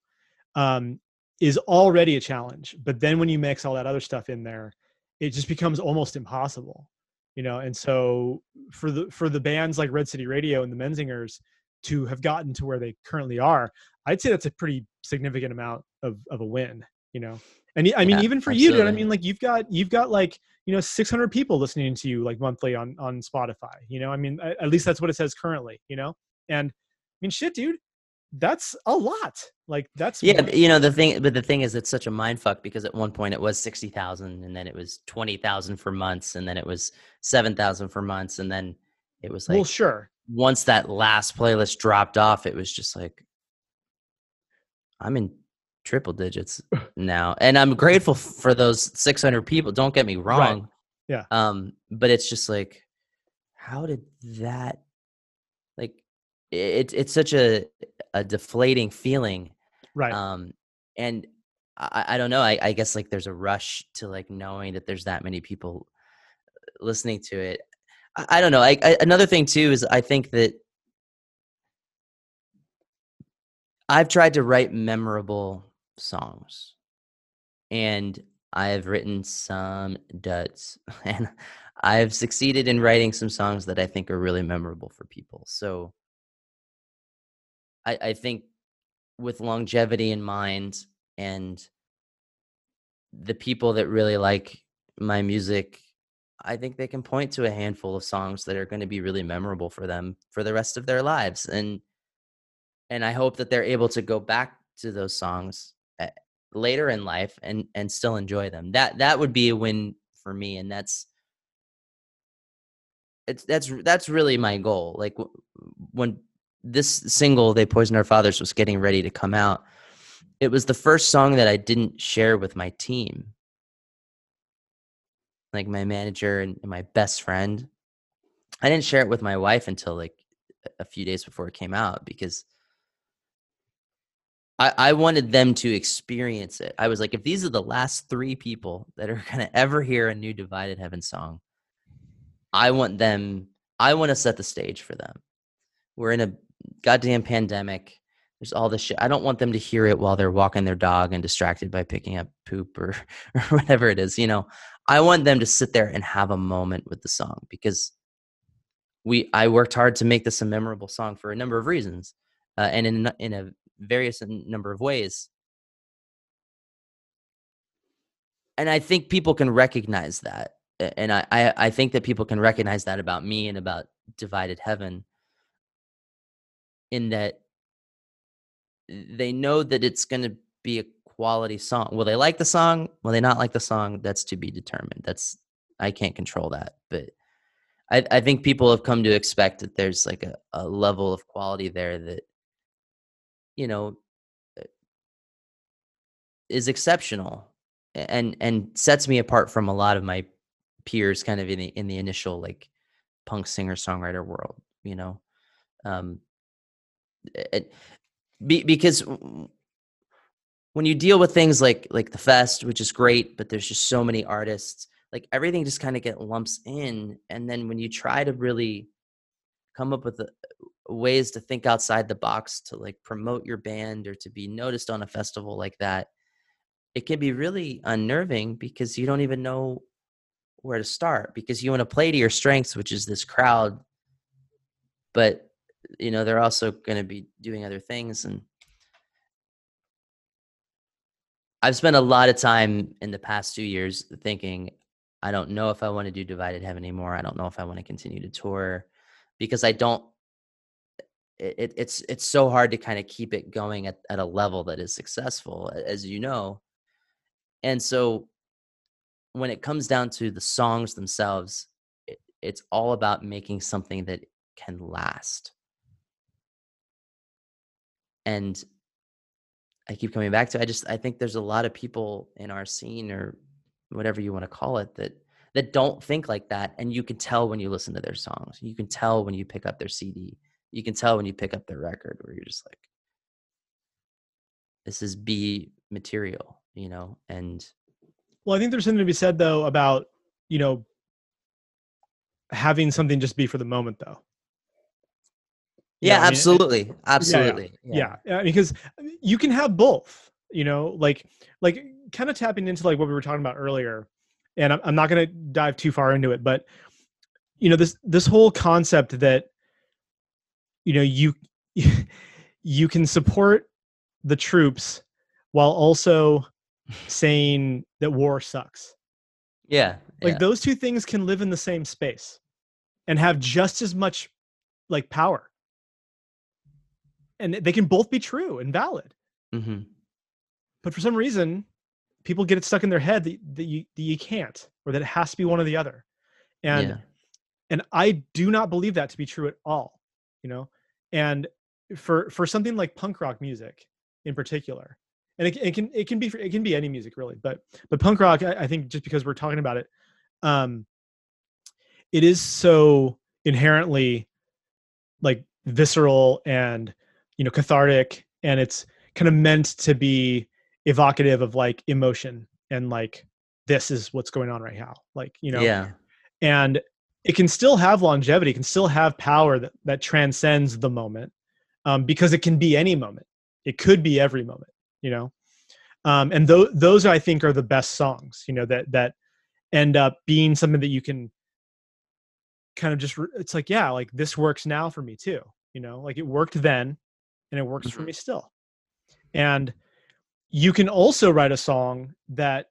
um, is already a challenge but then when you mix all that other stuff in there it just becomes almost impossible you know and so for the for the bands like red city radio and the menzingers to have gotten to where they currently are i'd say that's a pretty significant amount of of a win you know? And i mean Yeah, even for absolutely. you dude i mean like you've got you've got like you know 600 people listening to you like monthly on on spotify you know? I mean at at least that's what it says currently you know? And i mean shit dude that's a lot like that's Yeah, but, you know the thing, but the thing is, it's such a mind fuck because at one point it was sixty thousand, and then it was twenty thousand for months, and then it was seven thousand for months, and then it was like well sure once that last playlist dropped off, it was just like I'm in triple digits now, and I'm grateful for those six hundred people. Don't get me wrong, Yeah. Um, but it's just like, how did that? Like, it, it's such a a deflating feeling right. um and i, I don't know I, I guess like there's a rush to like knowing that there's that many people listening to it. I, I don't know I, I another thing too is i think that i've tried to write memorable songs and i've written some duds and i've succeeded in writing some songs that i think are really memorable for people so I, I think with longevity in mind and the people that really like my music, I think they can point to a handful of songs that are going to be really memorable for them for the rest of their lives. And and I hope that they're able to go back to those songs eh, later in life and and still enjoy them. That that would be a win for me, and that's it's that's that's really my goal. Like when this single they poisoned our fathers was getting ready to come out it was the first song that i didn't share with my team like my manager and my best friend i didn't share it with my wife until like a few days before it came out because I, I wanted them to experience it. I was like, if these are the last three people that are gonna ever hear a new Divided Heaven song, I want them. I want to set the stage for them. We're in a goddamn pandemic. There's all this shit. I don't want them to hear it while they're walking their dog and distracted by picking up poop or, or whatever it is. You know, I want them to sit there and have a moment with the song because we I worked hard to make this a memorable song for a number of reasons, uh, and in in a various number of ways. And I think people can recognize that, and I, I I think that people can recognize that about me and about Divided Heaven in that they know that it's going to be a quality song. Will they like the song? Will they not like the song? That's to be determined. That's I can't control that, but I, I think people have come to expect that there's like a, a level of quality there that you know uh, is exceptional and and sets me apart from a lot of my peers kind of in the in the initial like punk singer songwriter world you know um it, be, because when you deal with things like like the fest which is great but there's just so many artists like everything just kind of get lumps in and then when you try to really come up with a, uh, ways to think outside the box to like promote your band or to be noticed on a festival like that it can be really unnerving because you don't even know where to start because you want to play to your strengths which is this crowd but you know they're also going to be doing other things and i've spent a lot of time in the past two years thinking i don't know if i want to do divided heaven anymore. I don't know if i want to continue to tour because i don't it, it's it's so hard to kind of keep it going at, at a level that is successful as you know. And so when it comes down to the songs themselves it, it's all about making something that can last and i keep coming back to i just i think there's a lot of people in our scene or whatever you want to call it that that don't think like that and you can tell when you listen to their songs you can tell when you pick up their cd you can tell when you pick up their record where you're just like this is b material you know and well i think there's something to be said though about you know having something just be for the moment though yeah, I mean? absolutely absolutely yeah, yeah. yeah because you can have both you know like like kind of tapping into like what we were talking about earlier and i'm, I'm not going to dive too far into it but you know this this whole concept that you know you you can support the troops while also saying that war sucks yeah like yeah. those two things can live in the same space and have just as much like power and they can both be true and valid mm-hmm. but for some reason people get it stuck in their head that, that you that you can't or that it has to be one or the other and yeah. and i do not believe that to be true at all you know and for for something like punk rock music in particular and it, it can it can be it can be any music really but but punk rock I, I think just because we're talking about it um it is so inherently like visceral and you know cathartic and it's kind of meant to be evocative of like emotion and like this is what's going on right now like you know yeah and it can still have longevity, can still have power that, that transcends the moment um, because it can be any moment. It could be every moment, you know? Um, and th- those I think are the best songs, you know, that, that end up being something that you can kind of just, re- it's like, yeah, like this works now for me too, you know, like it worked then and it works mm-hmm. for me still. And you can also write a song that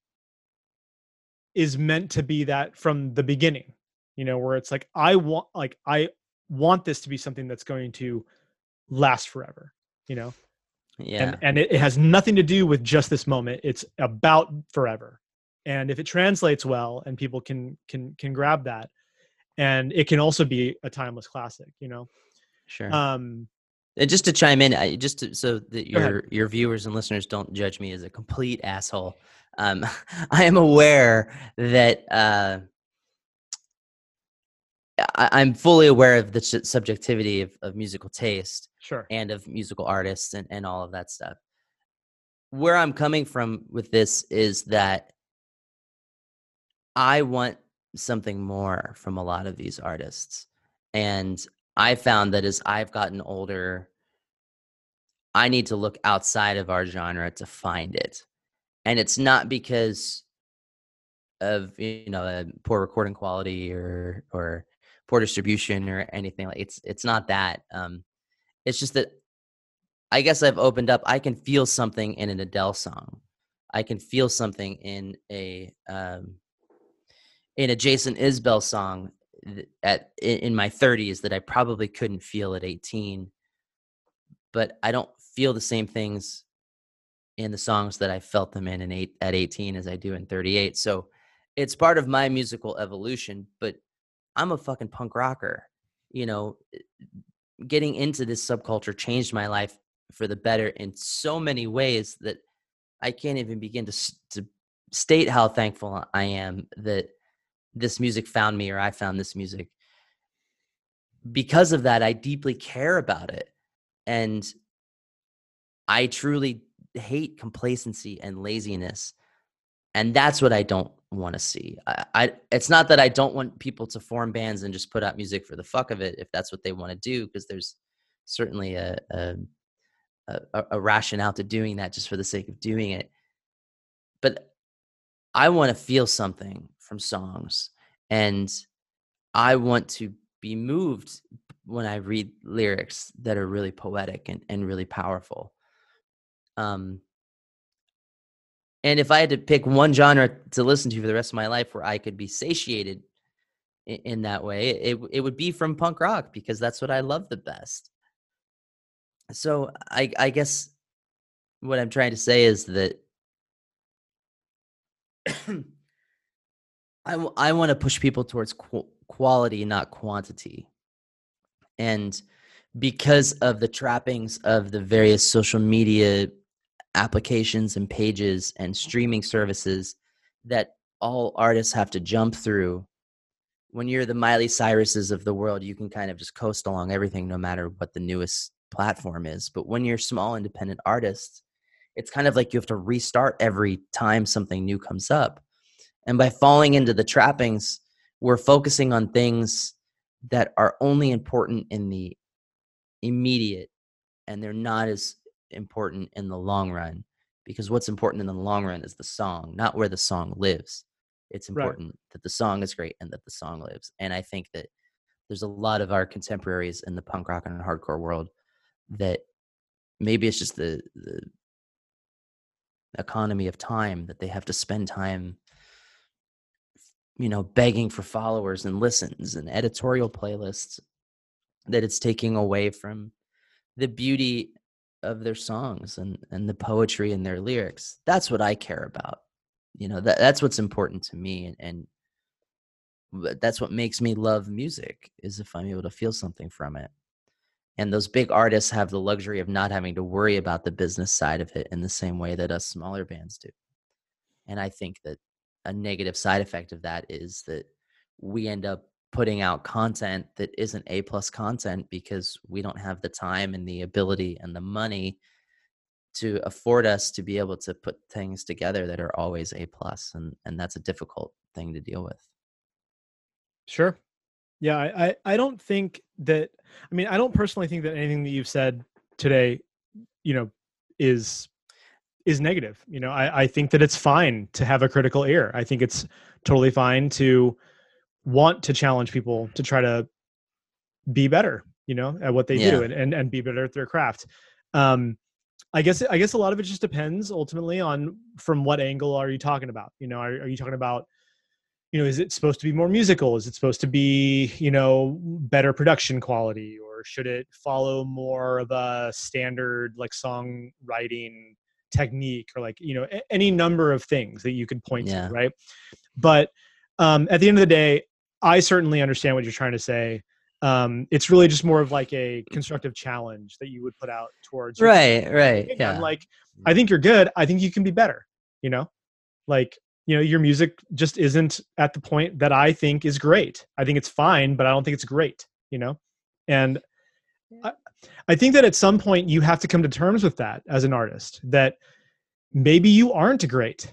is meant to be that from the beginning you know where it's like i want like i want this to be something that's going to last forever you know? Yeah. and, and it, it has nothing to do with just this moment it's about forever. And if it translates well and people can can can grab that and it can also be a timeless classic you know? Sure. Um and just to chime in I, just to, so that your your viewers and listeners don't judge me as a complete asshole um i am aware that uh I, am fully aware of the subjectivity of, of musical taste, sure, and of musical artists and, and all of that stuff. Where I'm coming from with this is that I want something more from a lot of these artists, and I found that as I've gotten older, I need to look outside of our genre to find it, and it's not because of you know poor recording quality or or poor distribution or anything like it's it's not that um it's just that i guess i've opened up i can feel something in an adele song. I can feel something in a um in a jason isbell song at in my 30s that i probably couldn't feel at 18 but i don't feel the same things in the songs that i felt them in, in eight, at 18 as i do in 38 so it's part of my musical evolution but I'm a fucking punk rocker. You know, eh, getting into this subculture changed my life for the better in so many ways that I can't even begin to to state how thankful I am that this music found me or I found this music. Because of that, I deeply care about it. And I truly hate complacency and laziness. And that's what I don't want to see. I, I, it's not that I don't want people to form bands and just put out music for the fuck of it if that's what they want to do because there's certainly a, a a, a rationale to doing that just for the sake of doing it. But I want to feel something from songs, and I want to be moved when I read lyrics that are really poetic and, and really powerful. Um, and if I had to pick one genre to listen to for the rest of my life where I could be satiated in, in that way, it, it would be from punk rock because that's what I love the best. So I, I guess what I'm trying to say is that I, I want to push people towards qu- quality, not quantity. And because of the trappings of the various social media applications and pages and streaming services that all artists have to jump through, when you're the Miley Cyruses of the world, you can kind of just coast along everything no matter what the newest platform is. But when you're small independent artists, it's kind of like you have to restart every time something new comes up. And by falling into the trappings, we're focusing on things that are only important in the immediate and they're not as important in the long run because what's important in the long run is the song, not where the song lives. It's important right. that the song is great and that the song lives. And I think that there's a lot of our contemporaries in the punk rock and hardcore world that maybe it's just the, the economy of time that they have to spend time you know begging for followers and listens and editorial playlists that it's taking away from the beauty of their songs and and the poetry in their lyrics. That's what i care about. You know that that's what's important to me and, and that's what makes me love music is if i'm able to feel something from it. And those big artists have the luxury of not having to worry about the business side of it in the same way that us smaller bands do. And i think that a negative side effect of that is that we end up putting out content that isn't a plus content because we don't have the time and the ability and the money to afford us to be able to put things together that are always a plus and and that's a difficult thing to deal with sure yeah, I, I, I don't think that. I mean, I don't personally think that anything that you've said today, you know, is is negative. You know, I, I think that it's fine to have a critical ear. I think it's totally fine to want to challenge people to try to be better, you know, at what they yeah. do and, and and be better at their craft. Um, I guess I guess a lot of it just depends ultimately on from what angle are you talking about. You know, are, are you talking about you know is it supposed to be more musical is it supposed to be you know better production quality or should it follow more of a standard like songwriting technique or like you know any number of things that you could point yeah. to right? But um, at the end of the day i certainly understand what you're trying to say. Um, it's really just more of like a constructive challenge that you would put out towards right right? yeah I'm like i think you're good. I think you can be better you know? Like you know your music just isn't at the point that i think is great. I think it's fine but i don't think it's great you know? And I, I think that at some point you have to come to terms with that as an artist that maybe you aren't great.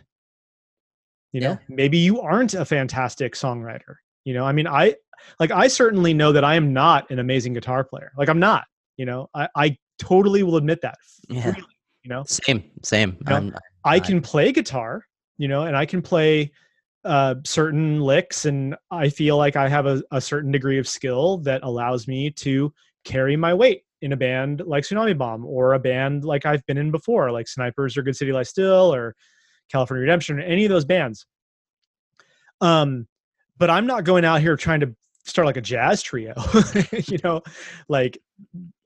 You know yeah. maybe you aren't a fantastic songwriter. You know i mean i like i certainly know that i am not an amazing guitar player. Like i'm not you know i, I totally will admit that yeah. you know? Same same. You know, i can play guitar you know, and I can play uh, certain licks, and I feel like I have a, a certain degree of skill that allows me to carry my weight in a band like Tsunami Bomb or a band like I've been in before, like Snipers or Good City Lie Still or California Redemption or any of those bands. Um, but I'm not going out here trying to start like a jazz trio, you know, like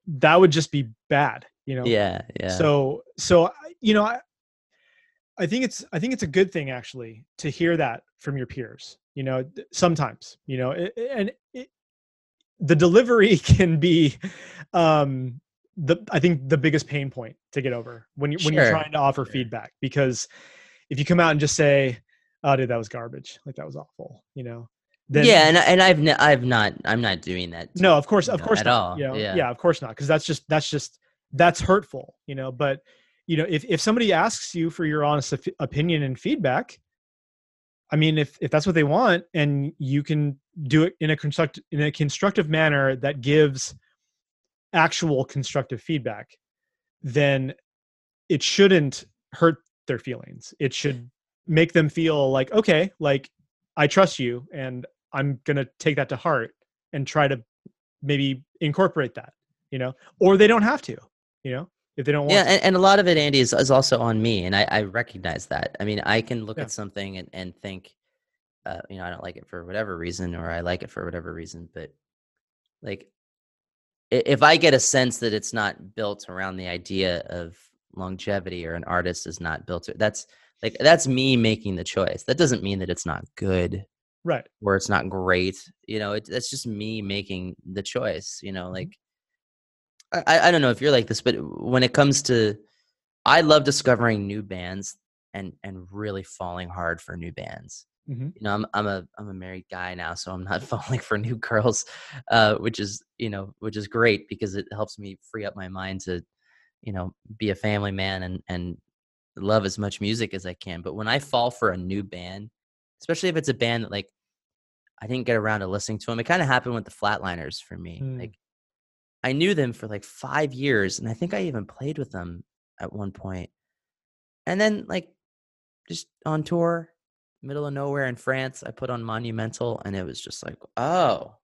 that would just be bad, you know? Yeah. Yeah. So, so, you know, I, I think it's I think it's a good thing actually to hear that from your peers. You know, sometimes you know, and it, the delivery can be um, the I think the biggest pain point to get over when you sure. when you're trying to offer sure. feedback because if you come out and just say, "Oh, dude, that was garbage," like that was awful, you know. Then, yeah, and and I've n- I've not I'm not doing that. no, of course, of course at not. all. You know? yeah. yeah, of course not, because that's just that's just that's hurtful, you know. But you know if, if somebody asks you for your honest opinion and feedback i mean if if that's what they want and you can do it in a construct in a constructive manner that gives actual constructive feedback, then it shouldn't hurt their feelings. It should make them feel like, okay, like I trust you and I'm to take that to heart and try to maybe incorporate that, you know, or they don't have to, you know, if they don't want yeah, and, and a lot of it, Andy, is, is also on me, and I, I recognize that. I mean, I can look Yeah. at something and, and think, uh, you know, I don't like it for whatever reason, or I like it for whatever reason. But like, if I get a sense that it's not built around the idea of longevity, or an artist is not built, to, that's like that's me making the choice. That doesn't mean that it's not good Right. or it's not great. You know, it, that's just me making the choice. You know, like I, I don't know if you're like this, but when it comes to, I love discovering new bands and and really falling hard for new bands. Mhm. You know, I'm I'm a I'm a married guy now, so I'm not falling for new girls, uh, which is you know which is great because it helps me free up my mind to, you know, be a family man and and love as much music as I can. But when I fall for a new band, especially if it's a band that like I didn't get around to listening to them, it kind of happened with the Flatliners for me. Mm. Like I knew them for like five years, and I think I even played with them at one point. And then like just on tour, middle of nowhere in France, I put on Monumental, and it was just like, oh,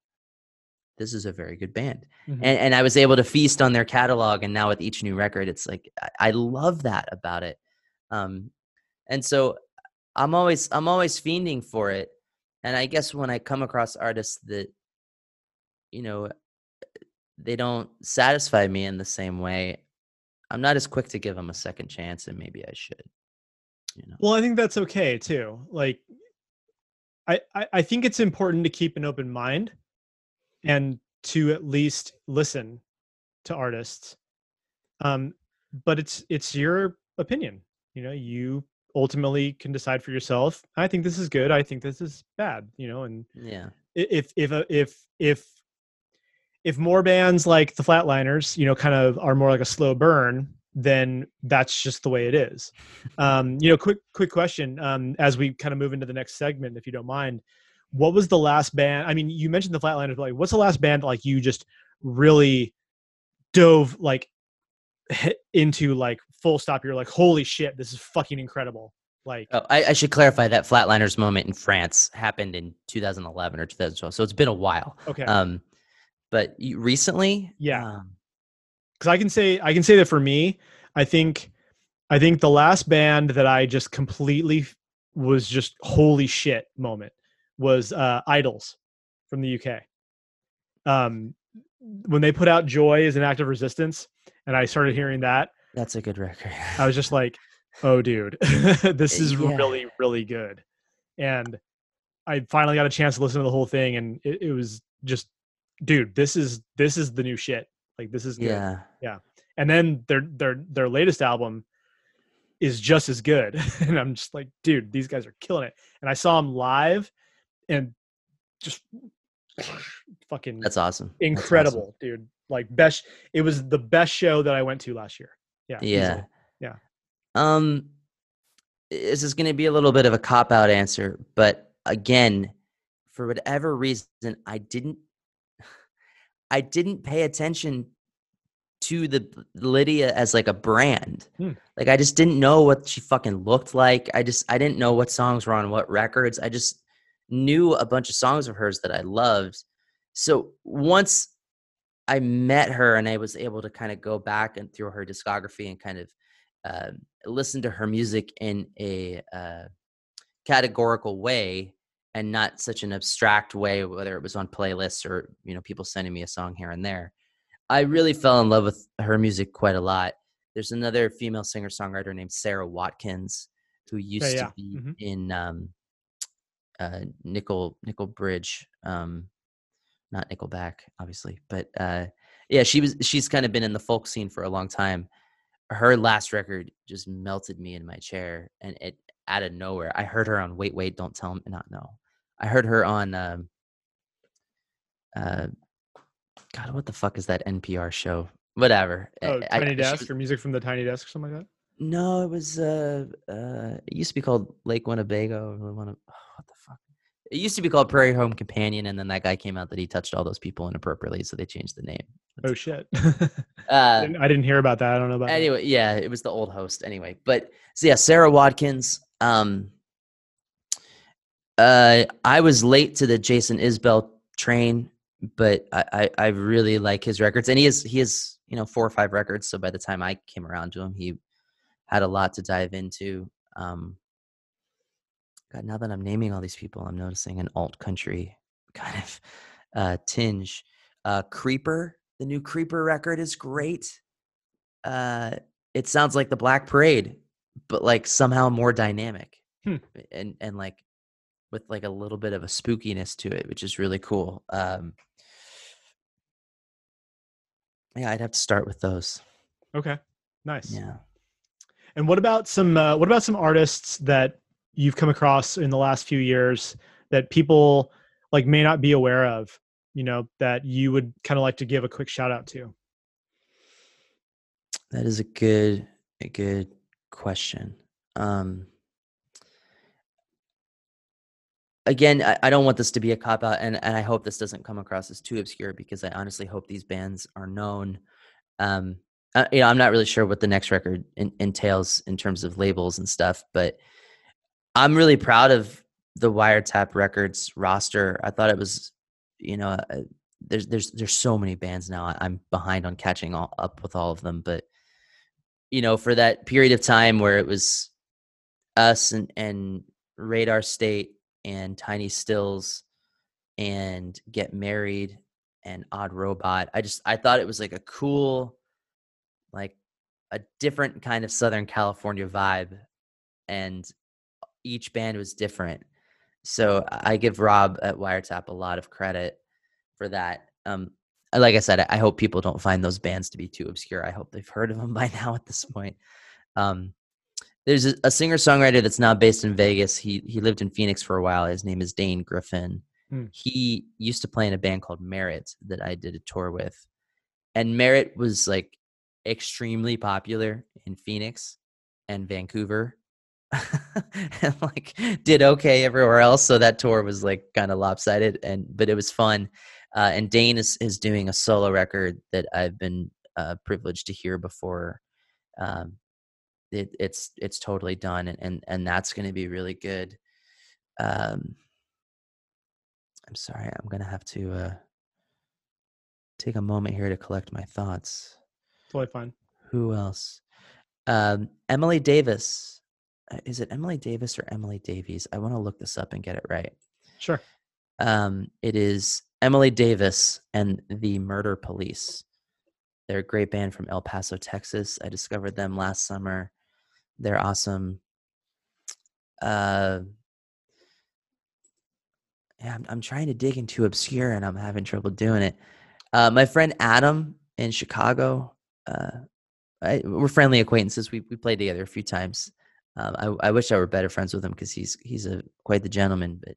this is a very good band Mhm. and and I was able to feast on their catalog. And now with each new record, it's like I, I love that about it. Um, and so I'm always I'm always fiending for it. And I guess when I come across artists that you know they don't satisfy me in the same way, I'm not as quick to give them a second chance, and maybe I should. You know. Well, I think that's okay too. Like, I, I I think it's important to keep an open mind, and to at least listen to artists. Um, but it's it's your opinion. You know, you ultimately can decide for yourself. I think this is good. I think this is bad. You know, and Yeah. if if if if if more bands like the Flatliners, you know, kind of are more like a slow burn, then that's just the way it is. Um, you know, quick quick question um, as we kind of move into the next segment, if you don't mind. What was the last band? I mean, you mentioned the Flatliners, but like, what's the last band like you just really dove like hit into like full stop? You're like, holy shit, this is fucking incredible. Like, Oh, I, I should clarify that Flatliners moment in France happened in 2011 or 2012, so it's been a while. okay, Um, but you, recently, Yeah. um, because I can say I can say that for me, I think I think the last band that I just completely was just holy shit moment was uh, IDLES from the UK. Um, when they put out Joy as an act of resistance, and I started hearing that, that's a good record. I was just like, "Oh, dude, this is Yeah. really really good." And I finally got a chance to listen to the whole thing, and it, it was just, dude, this is this is the new shit. Like this is good yeah, yeah. and then their their their latest album is just as good and i'm just like dude these guys are killing it and i saw them live and just fucking that's awesome. That's awesome. incredible dude like best it was the best show that i went to last year yeah Yeah, easily. Yeah. Um, this is going to be a little bit of a cop out answer, but again, for whatever reason, I didn't, I didn't pay attention to the Lydia as like a brand. Hmm. Like I just didn't know what she fucking looked like. I just I didn't know what songs were on what records. I just knew a bunch of songs of hers that I loved. So once I met her and I was able to kind of go back and through her discography and kind of uh, listen to her music in a uh, categorical way and not such an abstract way, whether it was on playlists or you know people sending me a song here and there. I really fell in love with her music quite a lot. There's another female singer songwriter named Sara Watkins who used yeah. to be Mhm. in um, uh, Nickel Nickel Bridge, um, not Nickelback, obviously, but uh, yeah, she was. She's kind of been in the folk scene for a long time. Her last record just melted me in my chair, and it out of nowhere. I heard her on Wait Wait Don't Tell Me Not No. I heard her on um, uh, God, what the fuck is that NPR show? Whatever. Oh I- tiny she desk was- or music from the tiny desk or something like that no, it was uh uh it used to be called Lake Winnebago. or Winne- oh, what the fuck? It used to be called Prairie Home Companion, and then that guy came out that he touched all those people inappropriately, so they changed the name. Oh shit! Uh, I, didn't, I didn't hear about that. I don't know about. that. anyway, yeah, it was the old host. Anyway, but so yeah, Sara Watkins. Um, uh, I was late to the Jason Isbell train, but I, I I really like his records, and he is he is you know four or five records. So by the time I came around to him, he had a lot to dive into. Um, God, now that I'm naming all these people, I'm noticing an alt country kind of uh, tinge. Uh, Creeper, the new Creeper record is great. Uh, it sounds like the Black Parade, but like somehow more dynamic, Hmm. and and like with like a little bit of a spookiness to it, which is really cool. Um, yeah, I'd have to start with those. Okay, nice. Yeah. And what about some uh, what about some artists that you've come across in the last few years that people like may not be aware of, you know, that you would kind of like to give a quick shout out to? That is a good a good question. Um again, I, I don't want this to be a cop out and, and I hope this doesn't come across as too obscure because I honestly hope these bands are known. Um uh, you know, I'm not really sure what the next record in, entails in terms of labels and stuff, but I'm really proud of the Wiretap Records roster. I thought it was, you know, uh, there's there's there's so many bands now. I- I'm behind on catching all, up with all of them, but you know, for that period of time where it was us and and Radar State and Tiny Stills and Get Married and Odd Robot, I just I thought it was like a cool, like a different kind of Southern California vibe, and each band was different. So I give Rob at Wiretap a lot of credit for that. Um, like I said, I- hope people don't find those bands to be too obscure. I hope they've heard of them by now at this point. Um, there's a, a singer songwriter that's now based in Vegas. He he lived in Phoenix for a while. His name is Dane Griffin. Hmm. He used to play in a band called Merit that I did a tour with, and Merit was like extremely popular in Phoenix and Vancouver. and like did okay everywhere else so that tour was like kind of lopsided and but it was fun uh, and Dane is, is doing a solo record that I've been uh, privileged to hear before. Um, it, it's it's totally done, and and, and that's going to be really good. Um, I'm sorry, I'm gonna have to uh, take a moment here to collect my thoughts. Totally fine. Who else? Um, Emily Davis. Uh, Is it Emily Davis or Emily Davies? I want to look this up and get it right. Sure. Um, it is Emily Davis and the Murder Police. They're a great band from El Paso, Texas. I discovered them last summer. They're awesome. Uh, yeah, I'm, I'm trying to dig into obscure and I'm having trouble doing it. Uh, my friend Adam in Chicago, uh, I, we're friendly acquaintances. We we played together a few times. Um, I, I wish I were better friends with him because he's he's a quite the gentleman. But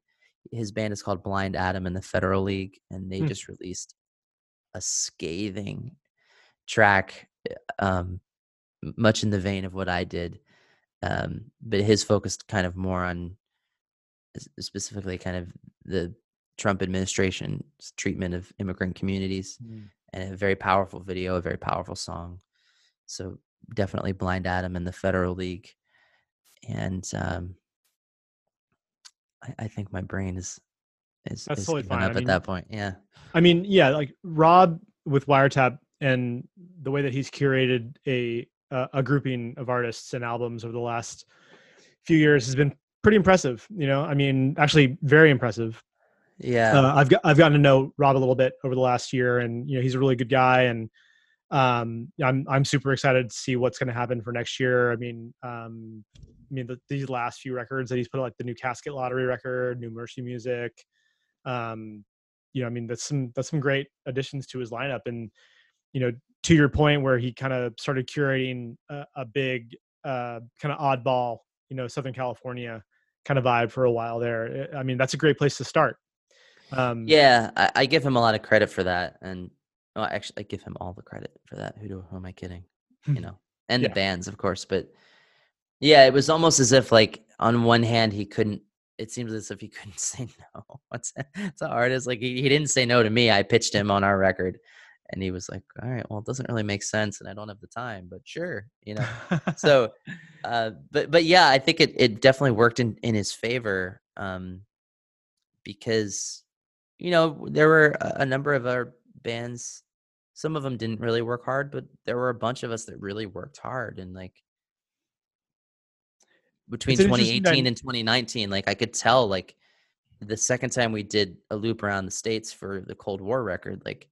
his band is called Blind Adam and the Federal League, and they Hmm. just released a scathing track, uh, um, much in the vein of what I did. Um, but his focused kind of more on specifically kind of the Trump administration's treatment of immigrant communities and a very powerful video, a very powerful song. So definitely Blind Adam and the Federal League, and um, I, I think my brain is is, That's is totally fine. up I at that point. Yeah, I mean, yeah, like Rob with Wiretap and the way that he's curated a uh, a grouping of artists and albums over the last few years has been pretty impressive. You know, I mean, actually, very impressive. yeah, Uh, I've got I've gotten to know Rob a little bit over the last year, and you know, he's a really good guy, and um, I'm I'm super excited to see what's going to happen for next year. I mean, um, I mean, the, these last few records that he's put like the new Casket Lottery record, New Mercy Music, um, you know, I mean, that's some that's some great additions to his lineup, and you know, to your point where he kind of started curating a, a big uh, kind of oddball, you know, Southern California kind of vibe for a while there. I mean, that's a great place to start. Um, yeah. I, I give him a lot of credit for that, and well, actually, I give him all the credit for that. Who do who am I kidding? You know, and. Yeah. the bands, of course, but yeah, it was almost as if like on one hand he couldn't it seems as if he couldn't say no. What's it's an artist like he, he didn't say no to me. I pitched him on our record, and he was like, "All right, well, it doesn't really make sense, and I don't have the time, but sure, you know." so, uh, but but yeah, I think it it definitely worked in in his favor, um, because you know there were a, a number of our bands. Some of them didn't really work hard, but there were a bunch of us that really worked hard, and like between 2018 and 2019 like i could tell like the second time we did a loop around the states for the cold war record like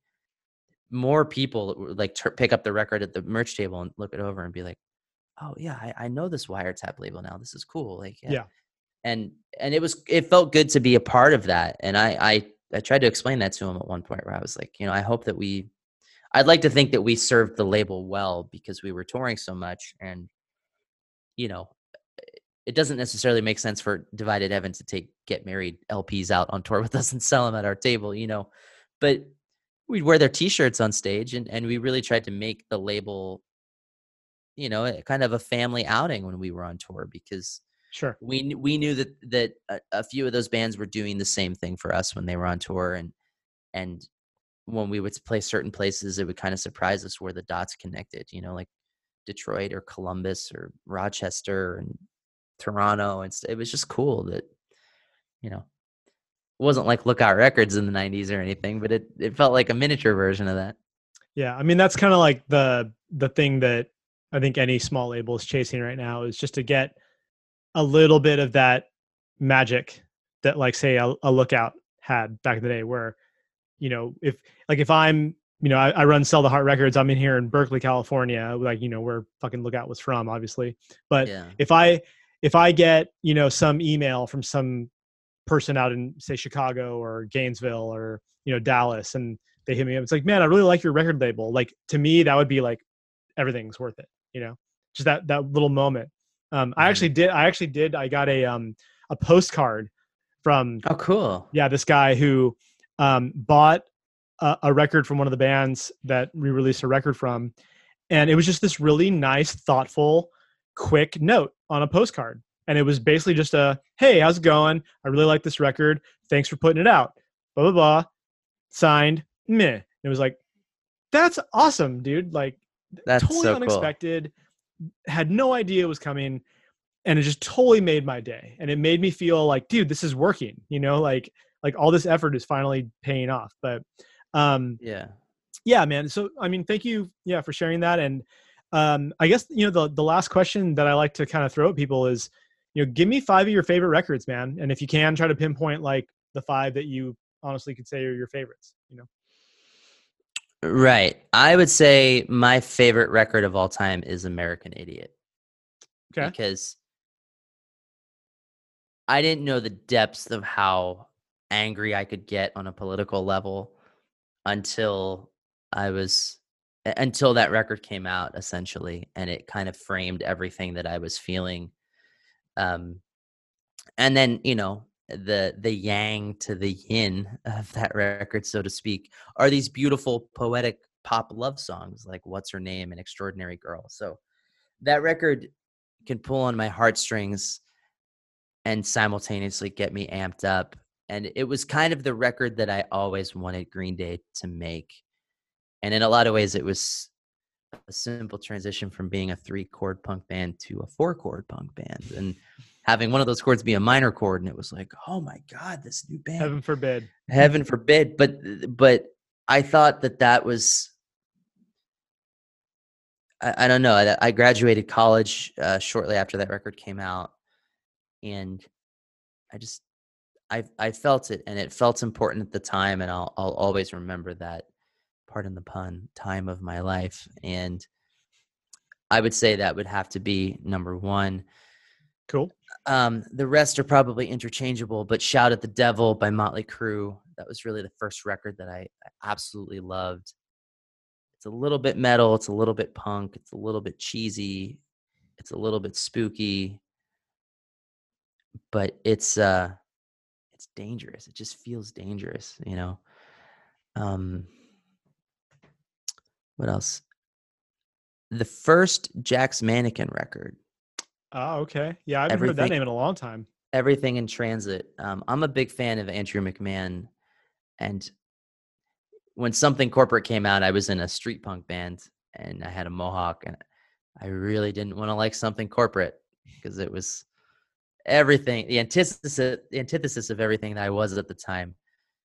more people like ter- pick up the record at the merch table and look it over and be like oh yeah I, I know this wiretap label now this is cool like yeah. yeah. and and it was it felt good to be a part of that and I, I i tried to explain that to him at one point where i was like you know i hope that we i'd like to think that we served the label well because we were touring so much and you know it doesn't necessarily make sense for Divided Heaven to take Get Married LPs out on tour with us and sell them at our table, you know. But we'd wear their t-shirts on stage and, and we really tried to make the label, you know, kind of a family outing when we were on tour because sure we we knew that that a, a few of those bands were doing the same thing for us when they were on tour and and when we would play certain places it would kind of surprise us where the dots connected you know like detroit or columbus or rochester and Toronto, and it was just cool that you know it wasn't like Lookout Records in the '90s or anything, but it it felt like a miniature version of that. Yeah, I mean that's kind of like the the thing that I think any small label is chasing right now is just to get a little bit of that magic that like say a, a lookout had back in the day where you know if like if i'm you know I, I, run sell the heart records i'm in here in berkeley california like you know where fucking lookout was from obviously but yeah. if i if I get, you know, some email from some person out in say Chicago or Gainesville or, you know, Dallas and they hit me up, it's like, man, I really like your record label. Like to me, that would be like everything's worth it, you know, just that that little moment. Um, I actually did. I actually did. I got a um a postcard from. Oh, cool. Yeah, this guy who um bought a, a record from one of the bands that we released a record from, and it was just this really nice, thoughtful quick note on a postcard. And it was basically just a, hey, how's it going? I really like this record. Thanks for putting it out. Blah, blah, blah. Signed, meh. It was like, that's awesome, dude. Like, that's totally so unexpected. Cool. Had no idea it was coming. And it just totally made my day. And it made me feel like, dude, this is working. You know, like, like all this effort is finally paying off. But um yeah. Yeah, man. So I mean, thank you, yeah, for sharing that. And um, I guess you know the the last question that I like to kind of throw at people is, you know, give me five of your favorite records, man, and if you can, try to pinpoint like the five that you honestly could say are your favorites. Right. I would say my favorite record of all time is American Idiot. Okay. Because I didn't know the depths of how angry I could get on a political level until I was until that record came out essentially and it kind of framed everything that i was feeling um and then you know the the yang to the yin of that record so to speak are these beautiful poetic pop love songs like what's her name and extraordinary girl. So that record can pull on my heartstrings and simultaneously get me amped up and it was kind of the record that i always wanted green day to make and in a lot of ways it was a simple transition from being a three chord punk band to a four chord punk band and having one of those chords be a minor chord and it was like oh my god this new band heaven forbid heaven forbid but but i thought that that was i, I don't know I, I, graduated college uh, shortly after that record came out and i just i i felt it and it felt important at the time and i'll i'll always remember that pardon the pun, time of my life. And I would say that would have to be number one. Cool. Um, the rest are probably interchangeable, but Shout at the Devil by Motley Crue, that was really the first record that I, I absolutely loved. It's a little bit metal, it's a little bit punk, it's a little bit cheesy, it's a little bit spooky, but it's uh it's dangerous. It just feels dangerous, you know. Um what else? The first Jack's Mannequin record. Oh, okay. Yeah, I haven't heard that name in a long time. everything in transit. Um, I'm a big fan of Andrew McMahon, and when something corporate came out, I was in a street punk band and I had a mohawk, and I really didn't want to like something corporate because it was everything the antithesis the antithesis of everything that I was at the time.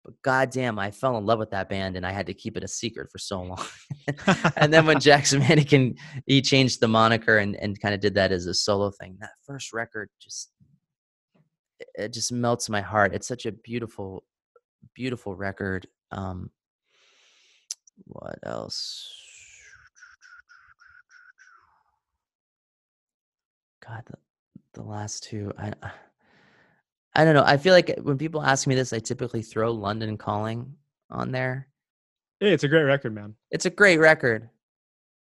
But goddamn, I fell in love with that band, and I had to keep it a secret for so long. and then when Jack's Mannequin he changed the moniker and and kind of did that as a solo thing. That first record just it just melts my heart. It's such a beautiful, beautiful record. Um, what else? God, the, the last two. I I don't know. I feel like when people ask me this, I typically throw London Calling on there. Hey, it's a great record, man. It's a great record,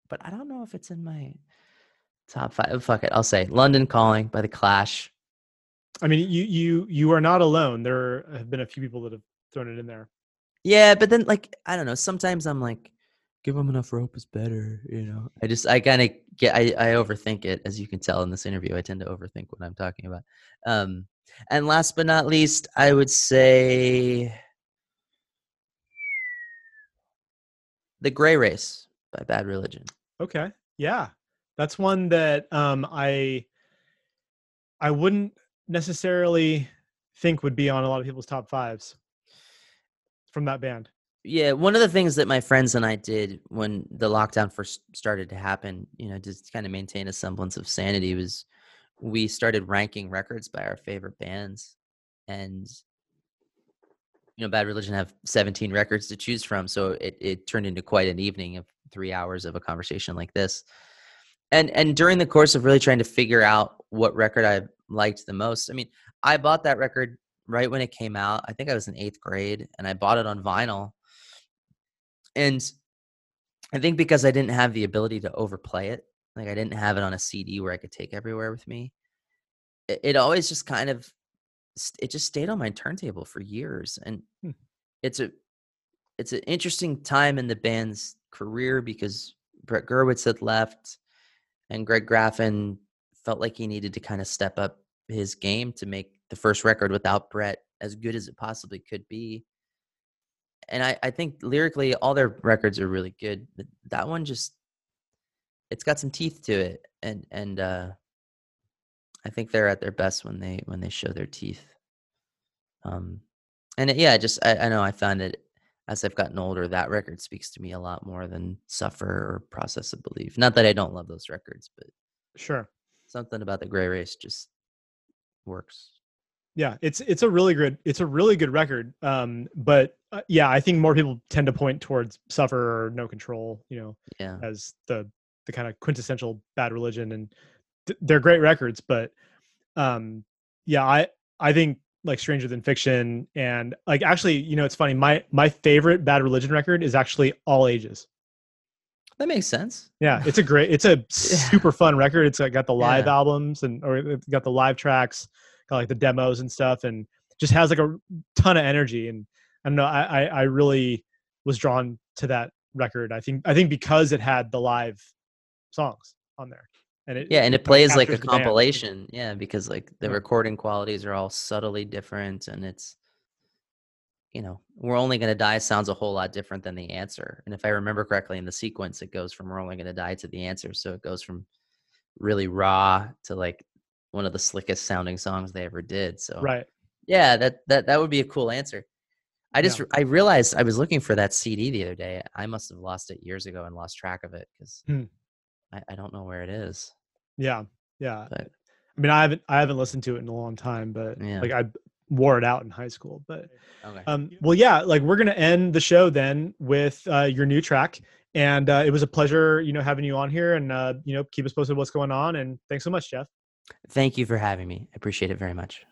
but I don't know if it's in my top five. Fuck it, I'll say London Calling by the Clash. I mean, you you you are not alone. There have been a few people that have thrown it in there. Yeah, but then like I don't know. Sometimes I'm like, give them enough rope is better. You know, I just I kind of get I I overthink it as you can tell in this interview. I tend to overthink what I'm talking about. Um, and last but not least, I would say the Gray Race by Bad Religion. Okay, yeah, that's one that um I I wouldn't necessarily think would be on a lot of people's top fives from that band. Yeah, one of the things that my friends and I did when the lockdown first started to happen, you know, just kind of maintain a semblance of sanity was we started ranking records by our favorite bands and you know bad religion have 17 records to choose from so it, it turned into quite an evening of three hours of a conversation like this. And and during the course of really trying to figure out what record i liked the most i mean i bought that record right when it came out i think i was in eighth grade and i bought it on vinyl. And i think because i didn't have the ability to overplay it like I didn't have it on a CD where I could take everywhere with me. It, it always just kind of it just stayed on my turntable for years, and hmm. it's a it's an interesting time in the band's career because Brett Gurewitz had left, and Greg Graffin felt like he needed to kind of step up his game to make the first record without Brett as good as it possibly could be. And I, I think lyrically, all their records are really good, but that one just it's got some teeth to it, and and uh, I think they're at their best when they when they show their teeth. Um, and it, yeah, just I, I know I found it as I've gotten older. That record speaks to me a lot more than Suffer or Process of Belief. Not that I don't love those records, but sure, something about the Gray Race just works. Yeah, it's it's a really good it's a really good record. Um, but uh, yeah, I think more people tend to point towards Suffer or No Control, you know, yeah. as the the kind of quintessential bad religion and th- they're great records but um yeah i i think like stranger than fiction and like actually you know it's funny my my favorite bad religion record is actually all ages. That makes sense. Yeah it's a great it's a super fun record it's got the live yeah. albums and or it's got the live tracks got like the demos and stuff and just has like a ton of energy and i don't know i i, I really was drawn to that record i think i think because it had the live songs on there. And it, yeah, and it, plays like a compilation. Band. Yeah, because like the yeah. recording qualities are all subtly different, and it's you know, we're only going to die sounds a whole lot different than the answer. And if I remember correctly in the sequence, it goes from we're only going to die to the answer. So it goes from really raw to like one of the slickest sounding songs they ever did. So right, yeah, that that that would be a cool answer. I just yeah. I realized I was looking for that CD the other day. I must have lost it years ago and lost track of it because hmm. I, I don't know where it is. Yeah, yeah. But, I mean, I haven't I haven't listened to it in a long time, but yeah. like I wore it out in high school. But okay. um, well, yeah, like we're gonna end the show then with uh, your new track, and uh, it was a pleasure, you know, having you on here, and uh, you know, keep us posted what's going on. And thanks so much, Jeff. Thank you for having me. I appreciate it very much.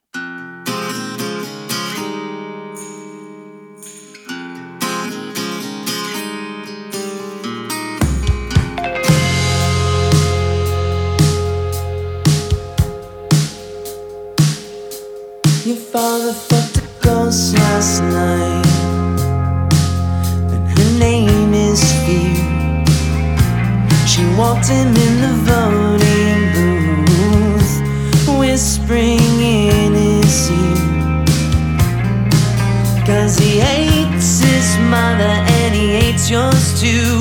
I fucked a ghost last night. And her name is Fear. She walked in in the voting booth, whispering in his ear. Cause he hates his mother and he hates yours too.